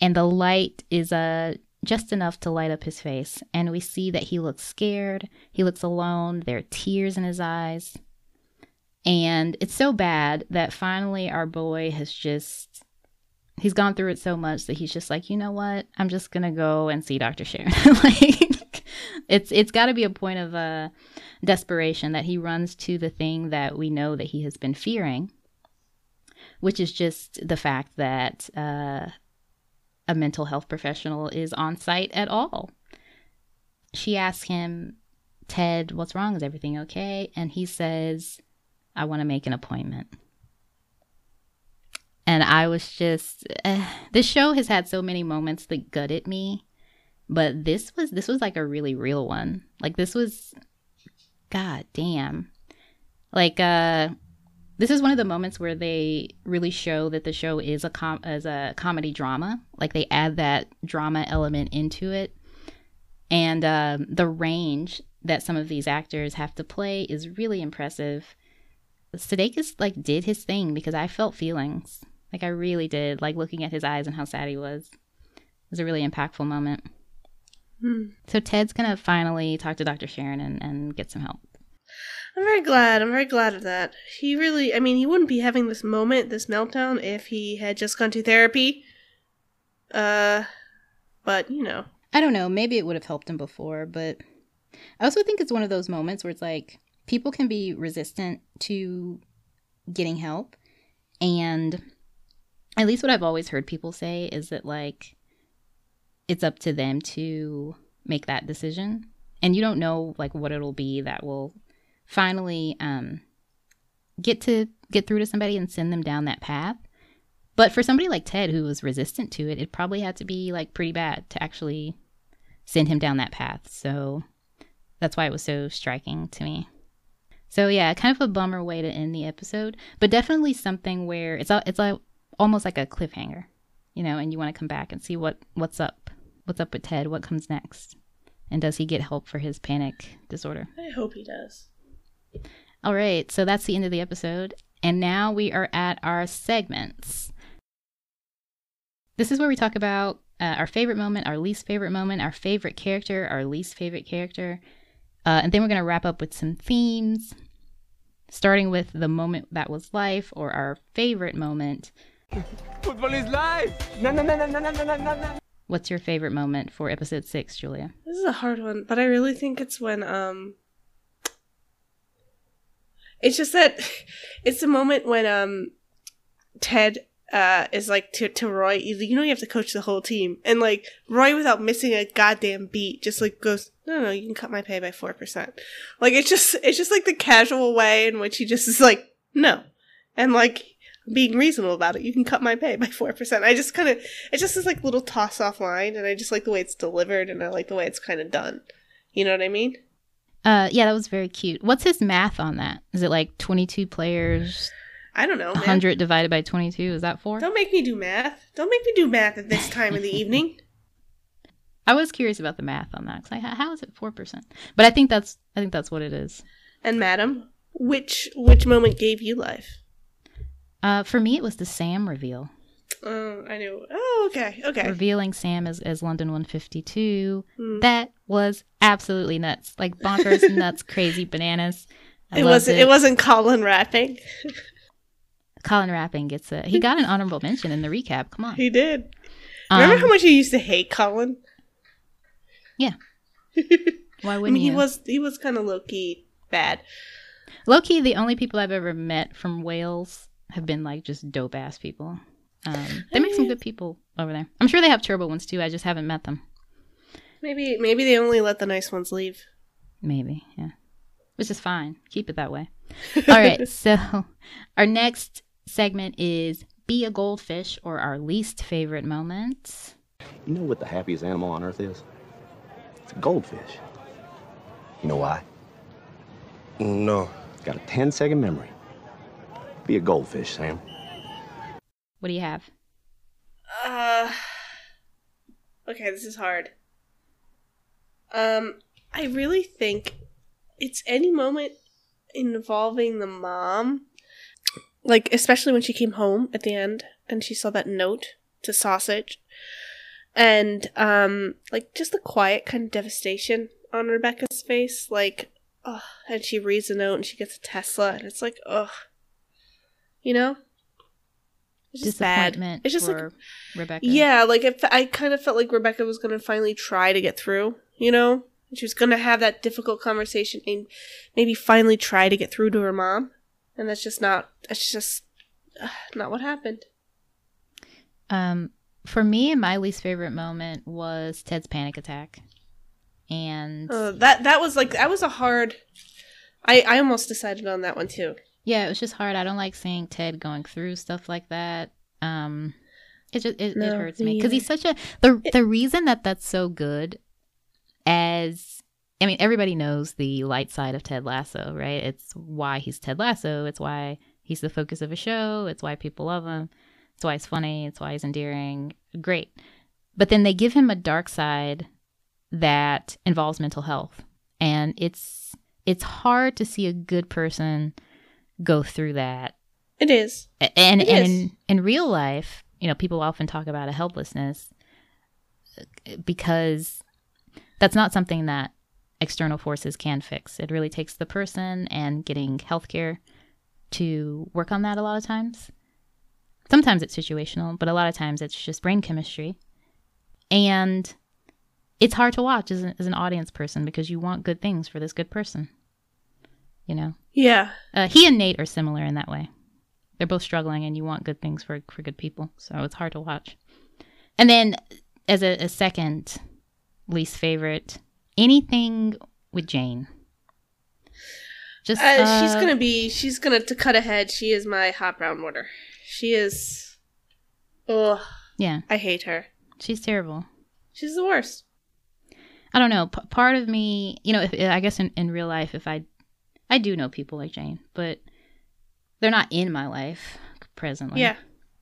and the light is uh, just enough to light up his face, and we see that he looks scared. He looks alone. There are tears in his eyes, and it's so bad that finally our boy has just he's gone through it so much that he's just like, you know what? I'm just gonna go and see Dr. Sharon. like it's it's got to be a point of uh, desperation that he runs to the thing that we know that he has been fearing, which is just the fact that uh, a mental health professional is on site at all. She asks him, Ted, what's wrong? Is everything okay? And he says, I want to make an appointment and I was just uh, this show has had so many moments that gutted me, but this was this was like a really real one. Like this was, god damn, like uh, this is one of the moments where they really show that the show is a com as a comedy drama. Like they add that drama element into it, and uh, the range that some of these actors have to play is really impressive. Sudeikis like did his thing because I felt feelings. Like I really did, like looking at his eyes and how sad he was. It was a really impactful moment. Hmm. So Ted's gonna finally talk to Dr. Sharon and, and get some help. I'm very glad. I'm very glad of that. He really, I mean, he wouldn't be having this moment, this meltdown, if he had just gone to therapy. Uh, but, you know. I don't know. Maybe it would have helped him before, but I also think it's one of those moments where it's like people can be resistant to getting help. And at least what I've always heard people say is that like it's up to them to make that decision and you don't know like what it'll be that will finally um get to get through to somebody and send them down that path but for somebody like ted who was resistant to it it probably had to be like pretty bad to actually send him down that path so that's why it was so striking to me so yeah kind of a bummer way to end the episode but definitely something where it's it's a almost like a cliffhanger, you know, and you want to come back and see what what's up, what's up with Ted, what comes next, and does he get help for his panic disorder? I hope he does. All right, so that's the end of the episode, and now we are at our segments. This is where we talk about uh, our favorite moment, our least favorite moment, our favorite character, our least favorite character, uh, and then we're going to wrap up with some themes, starting with the moment that was life or our favorite moment Football is life. No, no, no, no, no, no, no, no. What's your favorite moment for episode six, Julia? This is a hard one, but I really think it's when um. It's just that it's the moment when um, Ted uh is like to to Roy. You know you have to coach the whole team, and like Roy without missing a goddamn beat, just like goes, no, no, you can cut my pay by four percent. Like it's just it's just like the casual way in which he just is like no, and like being reasonable about it. You can cut my pay by 4%. I just kind of, it's just this like little toss off line, and I just like the way it's delivered, and I like the way it's kind of done. You know what I mean? Uh, yeah, that was very cute. What's his math on that? Is it like 22 players? I don't know. 100 man. divided by 22, is that four? Don't make me do math. Don't make me do math at this time of the evening. I was curious about the math on that. Cause how is it 4%? But I think that's, I think that's what it is. And madam, which, which moment gave you life? Uh, for me, it was the Sam reveal. Oh, I knew. Oh, okay, okay. Revealing Sam as, as London 152. Mm. That was absolutely nuts. Like bonkers, nuts, crazy bananas. I it wasn't. It. it. wasn't Colin rapping. Colin rapping gets a. He got an honorable mention in the recap. Come on. He did. Remember um, how much you used to hate Colin? Yeah. Why wouldn't I mean, you? He was. He was kind of low key bad. Low key, the only people I've ever met from Wales have been like just dope ass people. Um, they make some good people over there. I'm sure they have terrible ones too. I just haven't met them. Maybe maybe they only let the nice ones leave. Maybe, yeah. Which is fine. Keep it that way. All right. so our next segment is be a goldfish or our least favorite moments. You know what the happiest animal on earth is? It's a goldfish. You know why? No. It's got a 10 second memory. Be a goldfish, Sam. What do you have? Uh. Okay, this is hard. Um, I really think it's any moment involving the mom. like especially when she came home at the end and she saw that note to Sausage, and um, like just the quiet kind of devastation on Rebecca's face, like, oh, and she reads the note and she gets a Tesla, and it's like, ugh, you know, it's just. Disappointment It's just like Rebecca. yeah, like it, I kind of felt like Rebecca was gonna finally try to get through, you know? She was gonna have that difficult conversation and maybe finally try to get through to her mom. And that's just not, that's just uh, not what happened. Um, for me, my least favorite moment was Ted's panic attack, and Uh, that, that was like, that was a hard, I, I almost decided on that one too. Yeah, it was just hard. I don't like seeing Ted going through stuff like that. Um, it just it, it hurts me me because he's such a the the reason that that's so good as I mean everybody knows the light side of Ted Lasso, right? It's why he's Ted Lasso. It's why he's the focus of a show. It's why people love him. It's why he's funny. It's why he's endearing. Great, but then they give him a dark side that involves mental health, and it's it's hard to see a good person go through that. It is. and It and is. in, in real life you know people often talk about a helplessness uh, because that's not something that external forces can fix. It really takes the person and getting healthcare to work on that a lot of times. Sometimes it's situational but a lot of times it's just brain chemistry. And it's hard to watch as an, as an audience person because you want good things for this good person you know Yeah. uh, he and Nate are similar in that way. They're both struggling, and you want good things for for good people, so it's hard to watch. And then, as a, a second least favorite, anything with Jane. Just Uh, she's uh, gonna be, she's gonna, to cut ahead, she is my hot brown water. She is, oh, yeah, I hate her. she's terrible. She's the worst. I don't know. P- part of me, you know, if, I guess in, in real life, if I, I do know people like Jane, but they're not in my life presently. Yeah.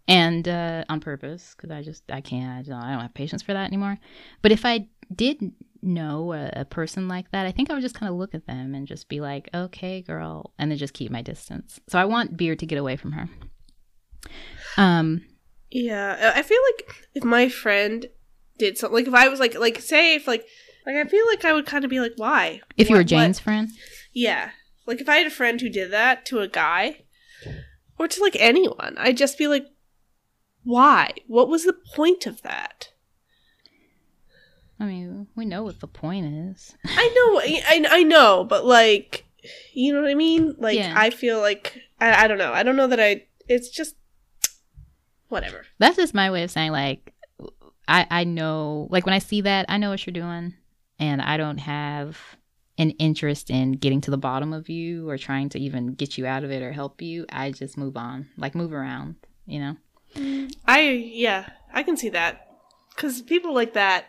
and uh, on purpose because I just I can't I don't, I don't have patience for that anymore. But if I did know a, a person like that, I think I would just kind of look at them and just be like, "Okay, girl," and then just keep my distance. So I want Beard to get away from her. Um, Yeah, I feel like if my friend did something, like if I was like, like say if like, like I feel like I would kind of be like, why? if you What- were what- Jane's friend, yeah, like if I had a friend who did that to a guy, or to like anyone, I'd just be like, why? What was the point of that? I mean, we know what the point is. I know, I, I know, but like, you know what I mean? Like, Yeah. I feel like I, I don't know. I don't know that I. It's just whatever. That's just my way of saying like, I I know like when I see that I know what you're doing, and I don't have an interest in getting to the bottom of you or trying to even get you out of it or help you. I just move on, like move around, you know. I yeah, I can see that because people like that.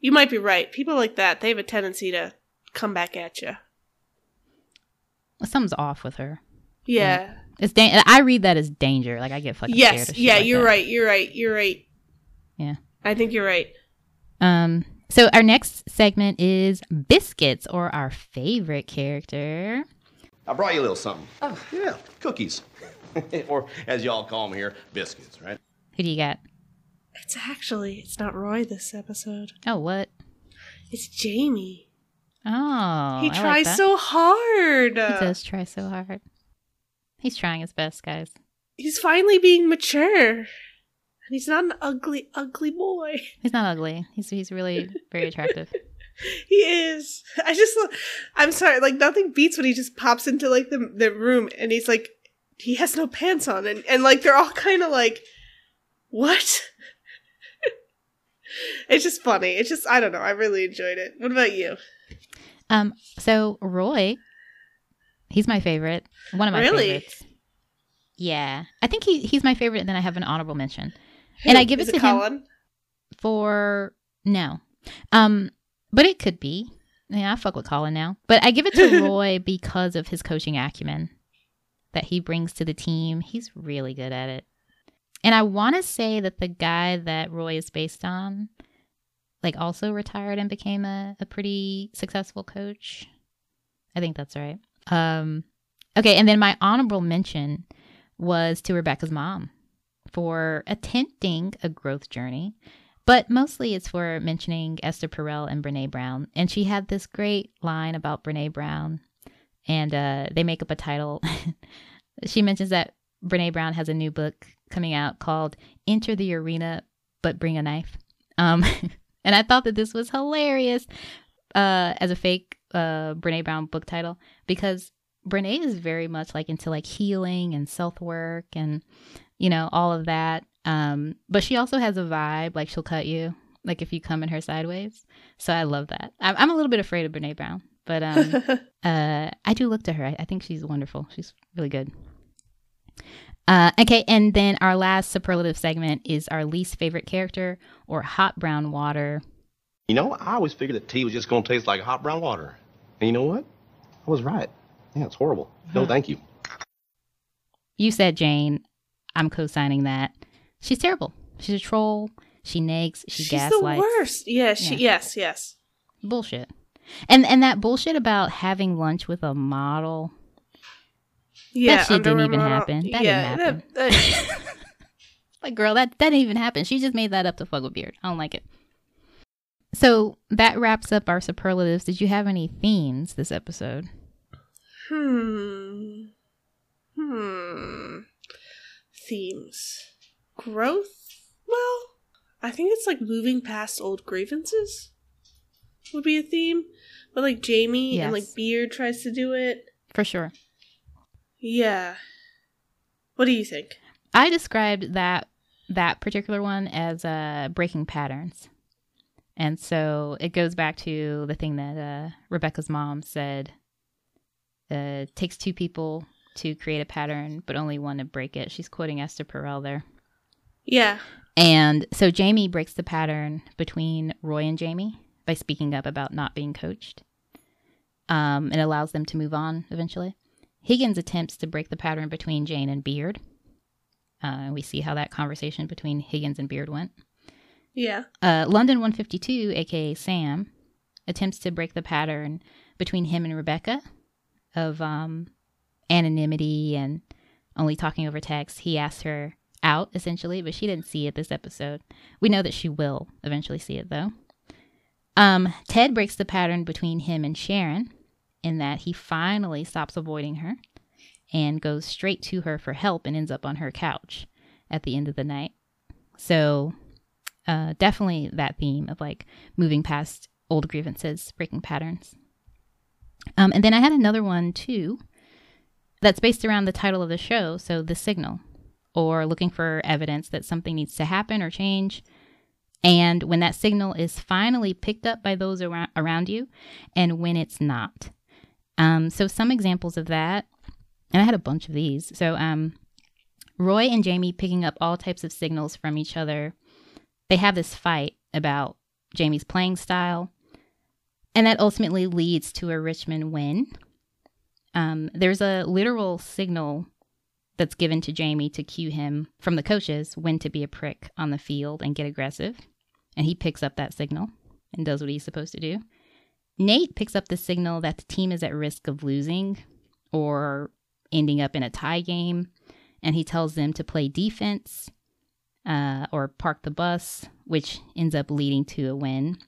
You might be right. People like that, they have a tendency to come back at you. Something's off with her. Yeah. It's da- I read that as danger. Like I get fucking scared. Yes. Yeah. like you're that. right. You're right. You're right. Yeah. I think you're right. Um. So our next segment is biscuits, or our favorite character. I brought you a little something. Oh, yeah, cookies. or as y'all call them here, biscuits, right? Who do you got? It's actually it's not Roy this episode. Oh, what? It's Jamie. Oh, he I like tries that. so hard. He does try so hard. He's trying his best, guys. He's finally being mature. And he's not an ugly, ugly boy. He's not ugly. He's he's really very attractive. He is. I just, I'm sorry. Like nothing beats when he just pops into like the the room and he's like, he has no pants on, and and like they're all kind of like, what? it's just funny. It's just I don't know. I really enjoyed it. What about you? Um. So Roy, he's my favorite. One of my Really? favorites. Yeah, I think he he's my favorite. And then I have an honorable mention And I give it to him- Colin? for no, um, but it could be. Yeah, I fuck with Colin now, but I give it to Roy because of his coaching acumen that he brings to the team. He's really good at it. And I want to say that the guy that Roy is based on, like, also retired and became a, a pretty successful coach. I think that's right. Um, okay, and then my honorable mention was to Rebecca's mom for attempting a growth journey, but mostly it's for mentioning Esther Perel and Brene Brown. And she had this great line about Brene Brown, and uh, they make up a title. she mentions that Brene Brown has a new book coming out called Enter the Arena, but Bring a Knife. Um, and I thought that this was hilarious uh, as a fake uh, Brene Brown book title because Brene is very much like into like healing and self work and you know all of that. Um, but she also has a vibe like she'll cut you like if you come in her sideways. So I love that. I'm, I'm a little bit afraid of Brene Brown, but um, uh, I do look to her. I, I think she's wonderful. She's really good. Uh, okay, and then our last superlative segment is our least favorite character or hot brown water. You know, I always figured that tea was just going to taste like hot brown water. And you know what? I was right. Yeah, it's horrible. No, thank you. You said Jane. I'm co-signing that. She's terrible. She's a troll. She nags. She She's gaslights. the worst. Yeah, she, Yeah. yes, yes. Bullshit. And and that bullshit about having lunch with a model. Yeah, that shit didn't even model. happen. That didn't yeah, happen. that- that- Like, girl, that that didn't even happen. She just made that up to fuck with Beard. I don't like it. So that wraps up our superlatives. Did you have any themes this episode? hmm. Hmm. Themes. Growth? Well, I think it's like moving past old grievances would be a theme. But like Jamie and like Beard tries to do it. For sure. Yeah. What do you think? I described that that particular one as uh, breaking patterns, and so it goes back to the thing that uh, Rebecca's mom said. Uh, it takes two people to create a pattern, but only one to break it. She's quoting Esther Perel there. Yeah. And so Jamie breaks the pattern between Roy and Jamie by speaking up about not being coached. Um, it allows them to move on eventually. Higgins attempts to break the pattern between Jane and Beard. Uh, we see how that conversation between Higgins and Beard went. Yeah. Uh, London 152, aka Sam, attempts to break the pattern between him and Rebecca of um, anonymity and only talking over text. He asked her out, essentially, but she didn't see it this episode. We know that she will eventually see it, though. Um, Ted breaks the pattern between him and Sharon in that he finally stops avoiding her and goes straight to her for help and ends up on her couch at the end of the night. So, uh, definitely that theme of like moving past old grievances, breaking patterns. Um, and then I had another one too that's based around the title of the show. So, The Signal, or looking for evidence that something needs to happen or change. And when that signal is finally picked up by those around, around you, and when it's not. Um, so, some examples of that, and I had a bunch of these. So, um, Roy and Jamie picking up all types of signals from each other. They have this fight about Jamie's playing style, and that ultimately leads to a Richmond win. Um, there's a literal signal that's given to Jamie to cue him from the coaches when to be a prick on the field and get aggressive. And he picks up that signal and does what he's supposed to do. Nate picks up the signal that the team is at risk of losing or ending up in a tie game. And he tells them to play defense uh, or park the bus, which ends up leading to a win.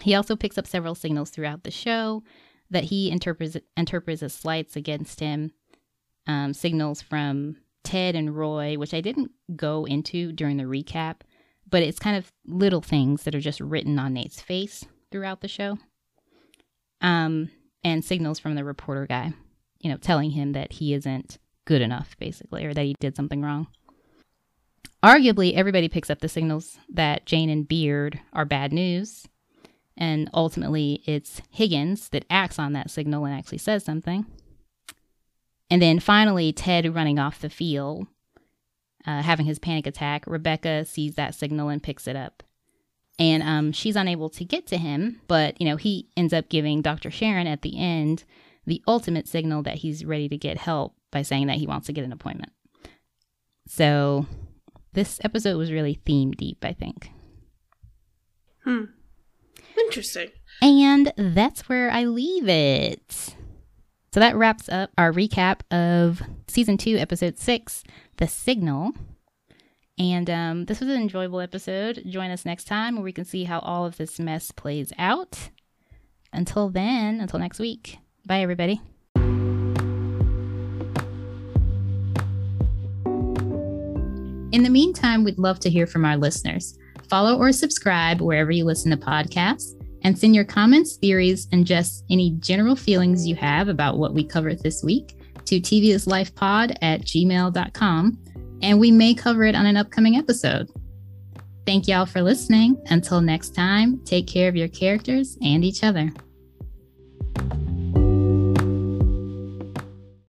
He also picks up several signals throughout the show that he interprets, interprets as slights against him um, signals from Ted and Roy, which I didn't go into during the recap, but it's kind of little things that are just written on Nate's face throughout the show. Um, and signals from the reporter guy, you know, telling him that he isn't good enough, basically, or that he did something wrong. Arguably, everybody picks up the signals that Jane and Beard are bad news. And ultimately, it's Higgins that acts on that signal and actually says something. And then finally, Ted running off the field, uh, having his panic attack. Rebecca sees that signal and picks it up. And um, she's unable to get to him, but you know he ends up giving Dr. Sharon at the end the ultimate signal that he's ready to get help by saying that he wants to get an appointment. So this episode was really theme deep, I think. Hmm. Interesting. And that's where I leave it. So that wraps up our recap of season two, episode six, The Signal. And um, this was an enjoyable episode. Join us next time where we can see how all of this mess plays out. Until then, until next week. Bye, everybody. In the meantime, we'd love to hear from our listeners. Follow or subscribe wherever you listen to podcasts and send your comments, theories, and just any general feelings you have about what we covered this week to tvislifepod at gmail.com, and we may cover it on an upcoming episode. Thank y'all for listening. Until next time, take care of your characters and each other.